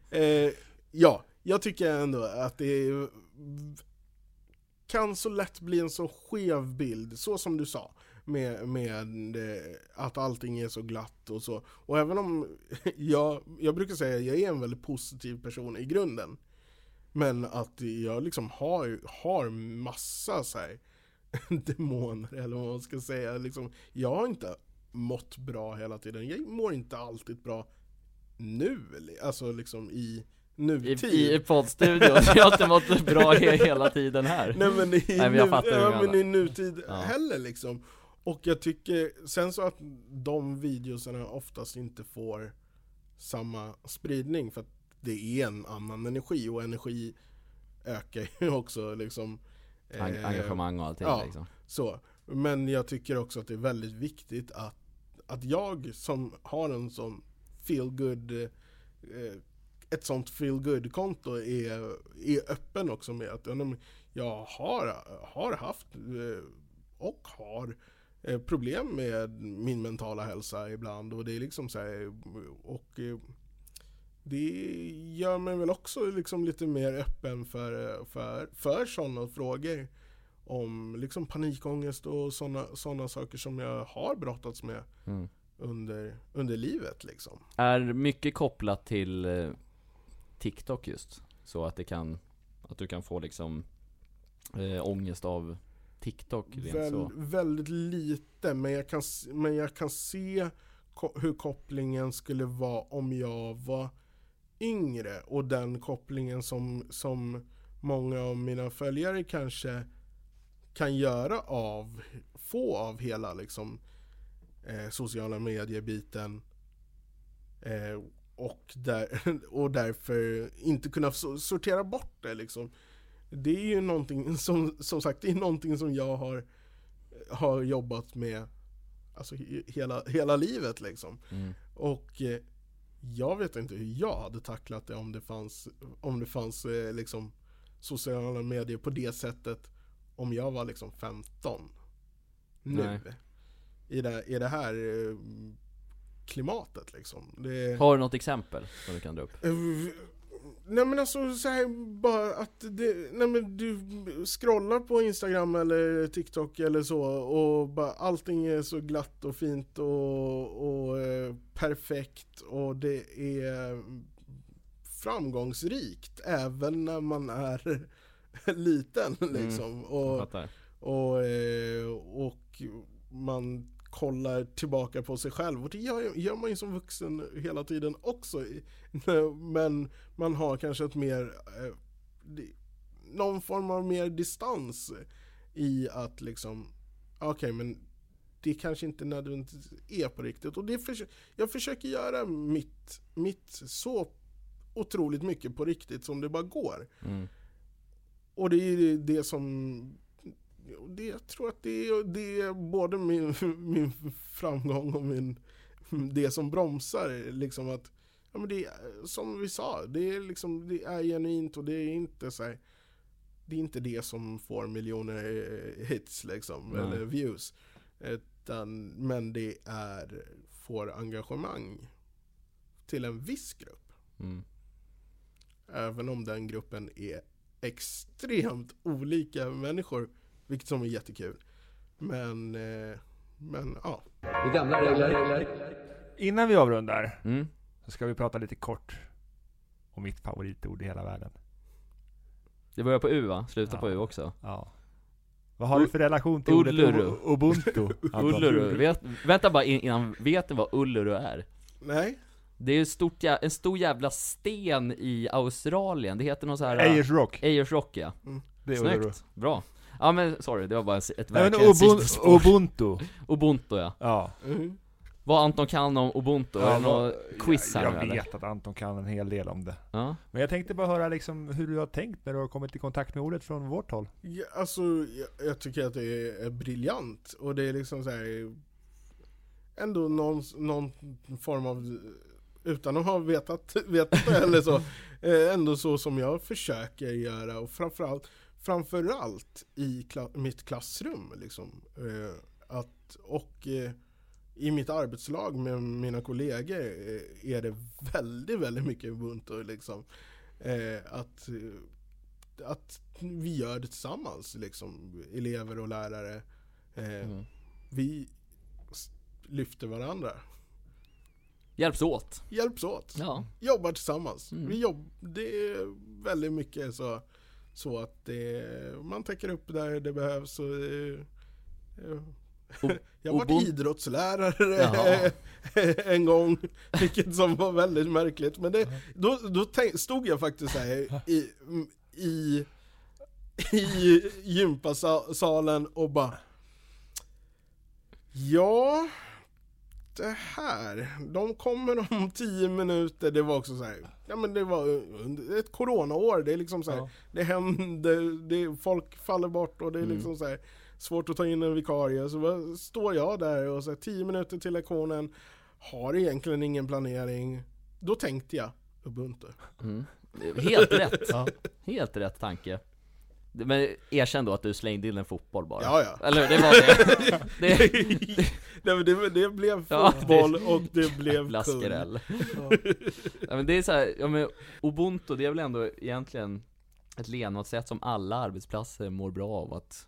eh, ja, jag tycker ändå att det är, kan så lätt bli en så skev bild, så som du sa med, med eh, att allting är så glatt och så. Och även om jag, jag brukar säga att jag är en väldigt positiv person i grunden. Men att jag liksom har, har massa så här, demoner eller vad man ska säga. Liksom, jag har inte mått bra hela tiden. Jag mår inte alltid bra nu, alltså liksom i I, nutid. i poddstudion, jag har inte mått bra he- hela tiden här Nej men i, Nej, men jag fattar ja, men i nutid Ja. heller liksom. Och jag tycker, sen så att de videosarna oftast inte får samma spridning för att det är en annan energi och energi ökar ju också liksom. Eng- eh, Engagemang och allting ja. liksom Så. Men jag tycker också att det är väldigt viktigt att, att jag som har en sån feel good eh, ett sånt feel good konto är, är öppen också med att jag har, har haft eh, och har eh, problem med min mentala hälsa ibland och det är liksom så här, och eh, det gör mig väl också liksom lite mer öppen för, för, för sådana frågor om liksom panikångest och sådana såna saker som jag har brottats med mm. under, under livet liksom. Är mycket kopplat till TikTok just? Så att det kan, att du kan få liksom eh, ångest av TikTok Väl, så väldigt lite, men jag kan, men jag kan se ko- hur kopplingen skulle vara om jag var yngre och den kopplingen som, som många av mina följare kanske kan göra av, få av hela liksom eh, sociala medier-biten eh, och, där, och därför inte kunna so- sortera bort det liksom. Det är ju någonting som, som sagt, det är någonting som jag har, har jobbat med Alltså he- hela, hela livet liksom. mm. Och eh, jag vet inte hur jag hade tacklat det om det fanns, om det fanns eh, liksom sociala medier på det sättet om jag var liksom 15 nu. Nej. I det, I det här eh, klimatet liksom. Det, Har du något exempel som du kan dra upp? Eh, Nej men alltså så här, bara att det, nej men du scrollar på Instagram eller TikTok eller så och bara allting är så glatt och fint och, och eh, perfekt och det är framgångsrikt även när man är liten liksom. Jag Och, fattar och, eh, och man kollar tillbaka på sig själv och det gör, gör man ju som vuxen hela tiden också. Men man har kanske ett mer, eh, någon form av mer distans i att liksom, okej men det kanske inte nödvändigtvis är på riktigt. Och det försö- jag försöker göra mitt, mitt så otroligt mycket på riktigt som det bara går. mm. Och det är det som det, jag tror att det är, det är både min, min framgång och min, det som bromsar. Liksom att, ja, men det som vi sa, det är, liksom, det är genuint och det är inte så här, Det är inte det som får miljoner hits liksom, Nej. eller views. Utan, men det är, får engagemang till en viss grupp. Mm. Även om den gruppen är extremt olika människor, vilket som är jättekul. Men, eh, men ja. Det är gamla regler. Innan vi avrundar Mm. så ska vi prata lite kort om mitt favoritord i hela världen. Det börjar på U va? Slutar på Ja. U också Ja. Vad har du för relation till ordet Ulluru. Ubu- ubuntu? Ulluru, vet, vänta bara in- innan, vet ni vad Ulluru är? Nej, Det är stort, en stor jävla sten i Australien, det heter någon så här Ayers Rock. Ayers Rock ja, Det är Ulluru. snyggt, bra Ja men sorry, det var bara ett verkligen Ubun- sidospår Ubuntu. Ubuntu ja Ja. Mhm. Vad Anton kan om Ubuntu, är det något quiz här jag, nu jag eller? vet att Anton kan en hel del om det. Ja, Men jag tänkte bara höra liksom hur du har tänkt när du har kommit i kontakt med ordet från vårt håll. ja, alltså jag, jag tycker att det är, är briljant och det är liksom så här ändå någon, någon form av utan att ha vetat, vetat det eller så, eh, ändå så som jag försöker göra och framförallt, framförallt i kla, mitt klassrum liksom. Eh, att, och eh, i mitt arbetslag med mina kollegor eh, är det väldigt, väldigt mycket ubuntu liksom. Eh, att, eh, att vi gör det tillsammans liksom, elever och lärare. Eh, mm. Vi lyfter varandra, hjälps åt hjälps åt, Ja, jobbar tillsammans. Mm. Vi jobb, det är väldigt mycket så Så att det, man täcker upp där det behövs och, eh, Jag var Ubun- idrottslärare Jaha. en gång, vilket som var väldigt märkligt. Men det, då, då stod jag faktiskt här i, i, i gympasalen och bara Ja, det här, de kommer om tio minuter, det var också så här, ja men det var ett coronaår, det är liksom så här, Ja. det händer, det, folk faller bort och det är Mm. liksom så här, svårt att ta in en vikarie. Så står jag där och så här, tio minuter till lektionen, har egentligen ingen planering. Då tänkte jag, Ubuntu. Mm. Helt rätt. Helt rätt tanke. Men erkänn då att du slängde in en fotboll bara. Ja, ja. Eller hur? det var det. det Nej, men det, det blev Ja, fotboll och det blev kung. skräll. Ja, men det är så här, ja men Ubuntu det är väl ändå egentligen ett levnadssätt som alla arbetsplatser mår bra av att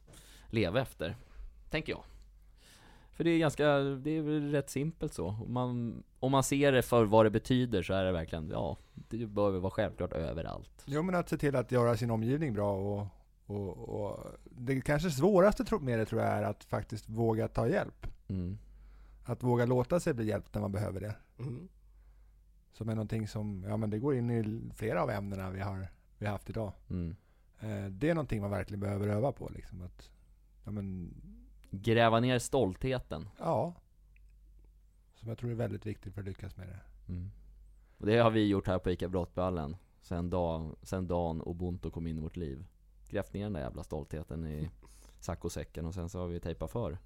leva efter. Tänker jag. För det är ganska, det är väl rätt simpelt så. Om man, om man ser det för vad det betyder så är det verkligen, ja, det bör väl vara självklart överallt. Jo men att se till att göra sin omgivning bra och, och, och det kanske svåraste med det tror jag är att faktiskt våga ta hjälp. Mm. Att våga låta sig bli hjälpt när man behöver det. Mm. Som är någonting som, ja men det går in i flera av ämnena vi har, vi har haft idag. Mm. Eh, det är någonting man verkligen behöver öva på liksom. Att, ja men, Gräva ner stoltheten. ja. Som jag tror är väldigt viktigt för att lyckas med det. Mm. Och det har vi gjort här på ICA Brottballen sen, dag, sen dagen Ubuntu kom in i vårt liv Grävt ner den där jävla stoltheten i saccosäcken och sen så har vi tejpat för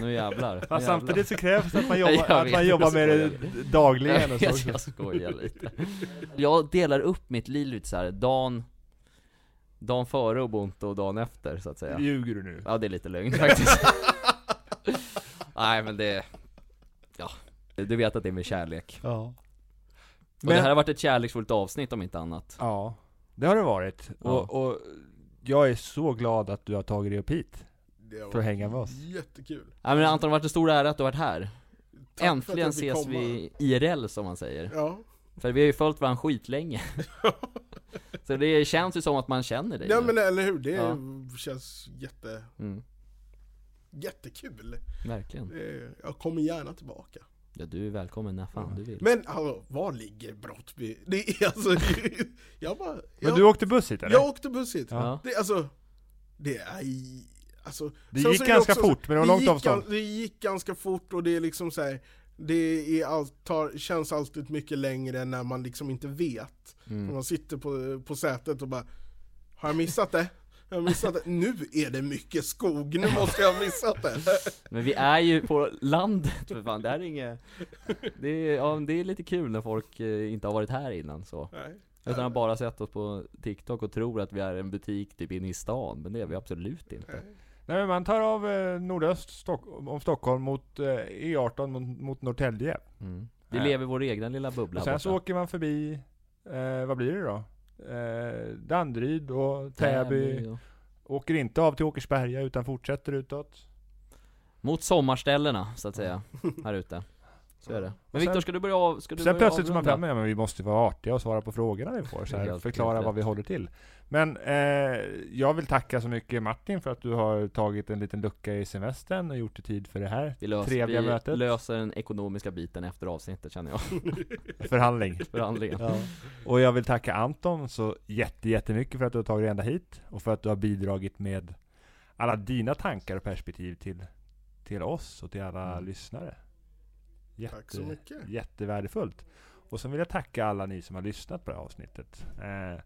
Nu jävlar, nu Ja, jävlar. samtidigt så krävs det att man jobbar, att man jobbar med det dagligen och så jag, skojar lite Jag delar upp mitt liv lite så här. dagen Dagen före Ubuntu och dagen efter så att säga Ljuger du nu? Ja det är lite lögn faktiskt Nej men det Ja Du vet att det är med kärlek Ja. Och Men- det här har varit ett kärleksfullt avsnitt om inte annat Ja, det har det varit. Ja. Och, och jag är så glad att du har tagit dig upp hit. För att hänga med oss. Jättekul. Ja men Anton, det har varit en stor ära att du har varit här Tack Äntligen ses komma. vi IRL som man säger Ja. För vi har ju följt varandra skitlänge Så det känns ju som att man känner dig ja nu. men eller hur, det Ja. känns jätte, mm, jättekul. Verkligen Eh, Jag kommer gärna tillbaka. Ja du är välkommen när fan du vill Men hallå, var ligger Brottby? Det är alltså, jag bara... Men jag, du åkte buss hit eller? jag åkte buss hit. Ja. Det, alltså, det är i- Alltså, Det gick ganska också- fort, men det var långt gick, avstånd. Det gick ganska fort och det är liksom så här. Det är allt, tar, känns alltid mycket längre när man liksom inte vet. När mm. man sitter på, på sätet och bara Har jag missat det? Har jag missat det? Nu är det mycket skog, nu måste jag ha missat det! Men vi är ju på landet för fan, det här är inget det är, ja, det är lite kul när folk eh, inte har varit här innan så Nej. Utan har bara sett oss på TikTok och tror att vi är en butik typ inne i stan, men det är vi absolut inte Nej men man tar av eh, nordöst Stock- om Stockholm mot eh, E18 mot, mot Norrtälje. mm. Vi Äh. lever vår egen lilla bubbla Och sen här så borta. åker man förbi, eh, vad blir det då? Eh, Danderyd och Täby. och- Åker inte av till Åkersberga utan fortsätter utåt. Mot sommarställena, så att säga, här ute Så är det Men Viktor, ska du börja av, ska du Sen börja plötsligt så man framme, ja, men vi måste vara artiga och svara på frågorna vi får. Så här, förklara vad vi håller till. Men eh, jag vill tacka så mycket Martin för att du har tagit en liten lucka i semestern och gjort det tid för det här Vi, löser, trevliga vi mötet. löser den ekonomiska biten efter avsnittet känner jag, Förhandling. förhandlingen Och jag vill tacka Anton så jätte, jättemycket för att du har tagit dig ända hit och för att du har bidragit med alla dina tankar och perspektiv till, till oss och till alla Mm. lyssnare. Jätte, Tack så mycket. Jättevärdefullt. Och så vill jag tacka alla ni som har lyssnat på det här avsnittet. Eh,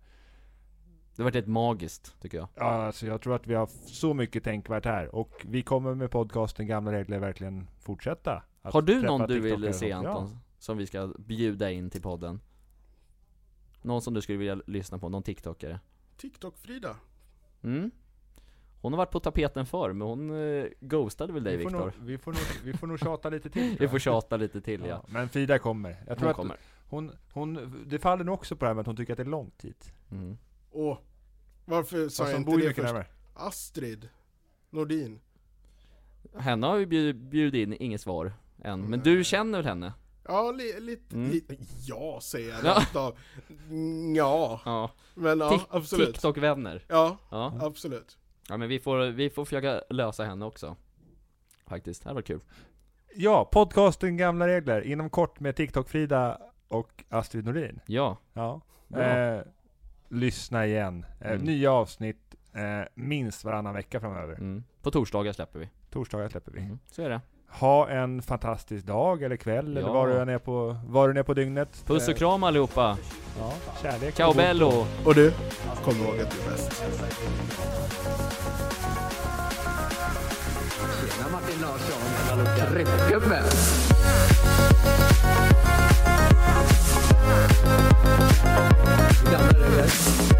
Det har varit ett magiskt, tycker jag ja, alltså jag tror att vi har så mycket tänkvärt här och vi kommer med podcasten Gamla Regler verkligen fortsätta. att Har du någon du vill se. Anton? Som vi ska bjuda in till podden? Någon som du skulle vilja lyssna på, någon TikTokare? TikTok-Frida. Mm? Hon har varit på tapeten förr, men hon eh, ghostade väl dig vi, får Viktor? nog, vi, får nog, vi får nog tjata lite till. Vi får tjata lite till ja, Ja, men Frida kommer. Jag tror Hon att kommer Hon, hon, det faller nog också på det här med att hon tycker att det är långt hit. mm. Och varför sa jag inte det först? närmare. Astrid Nordin. Henne har vi bjud- bjudit in, inget svar än, men Nej. du känner väl henne? Ja, li, lite, Mm. li, ja säger jag Ja. rakt av. Mm, Ja, Ja, men ja, absolut. TikTok-vänner. Ja, Ja. absolut. Ja, men vi får, vi får försöka lösa henne också. Faktiskt, det hade varit kul. Ja, podcasten Gamla Regler, inom kort med TikTok-Frida och Astrid Norin. Ja, Ja. Eh, lyssna igen. Eh, Mm. Nya avsnitt eh, minst varannan vecka framöver. mm. på torsdagar släpper vi. Torsdagar släpper vi. Mm. Så är det. Ha en fantastisk dag eller kväll ja. eller var du än är på, var du är på dygnet. Puss och kram allihopa! Ja, kärlek. Ciao och bello! Och du, kom ihåg att du är bäst. Tjena Martin Larsson! Tryckgubbe! Gamla.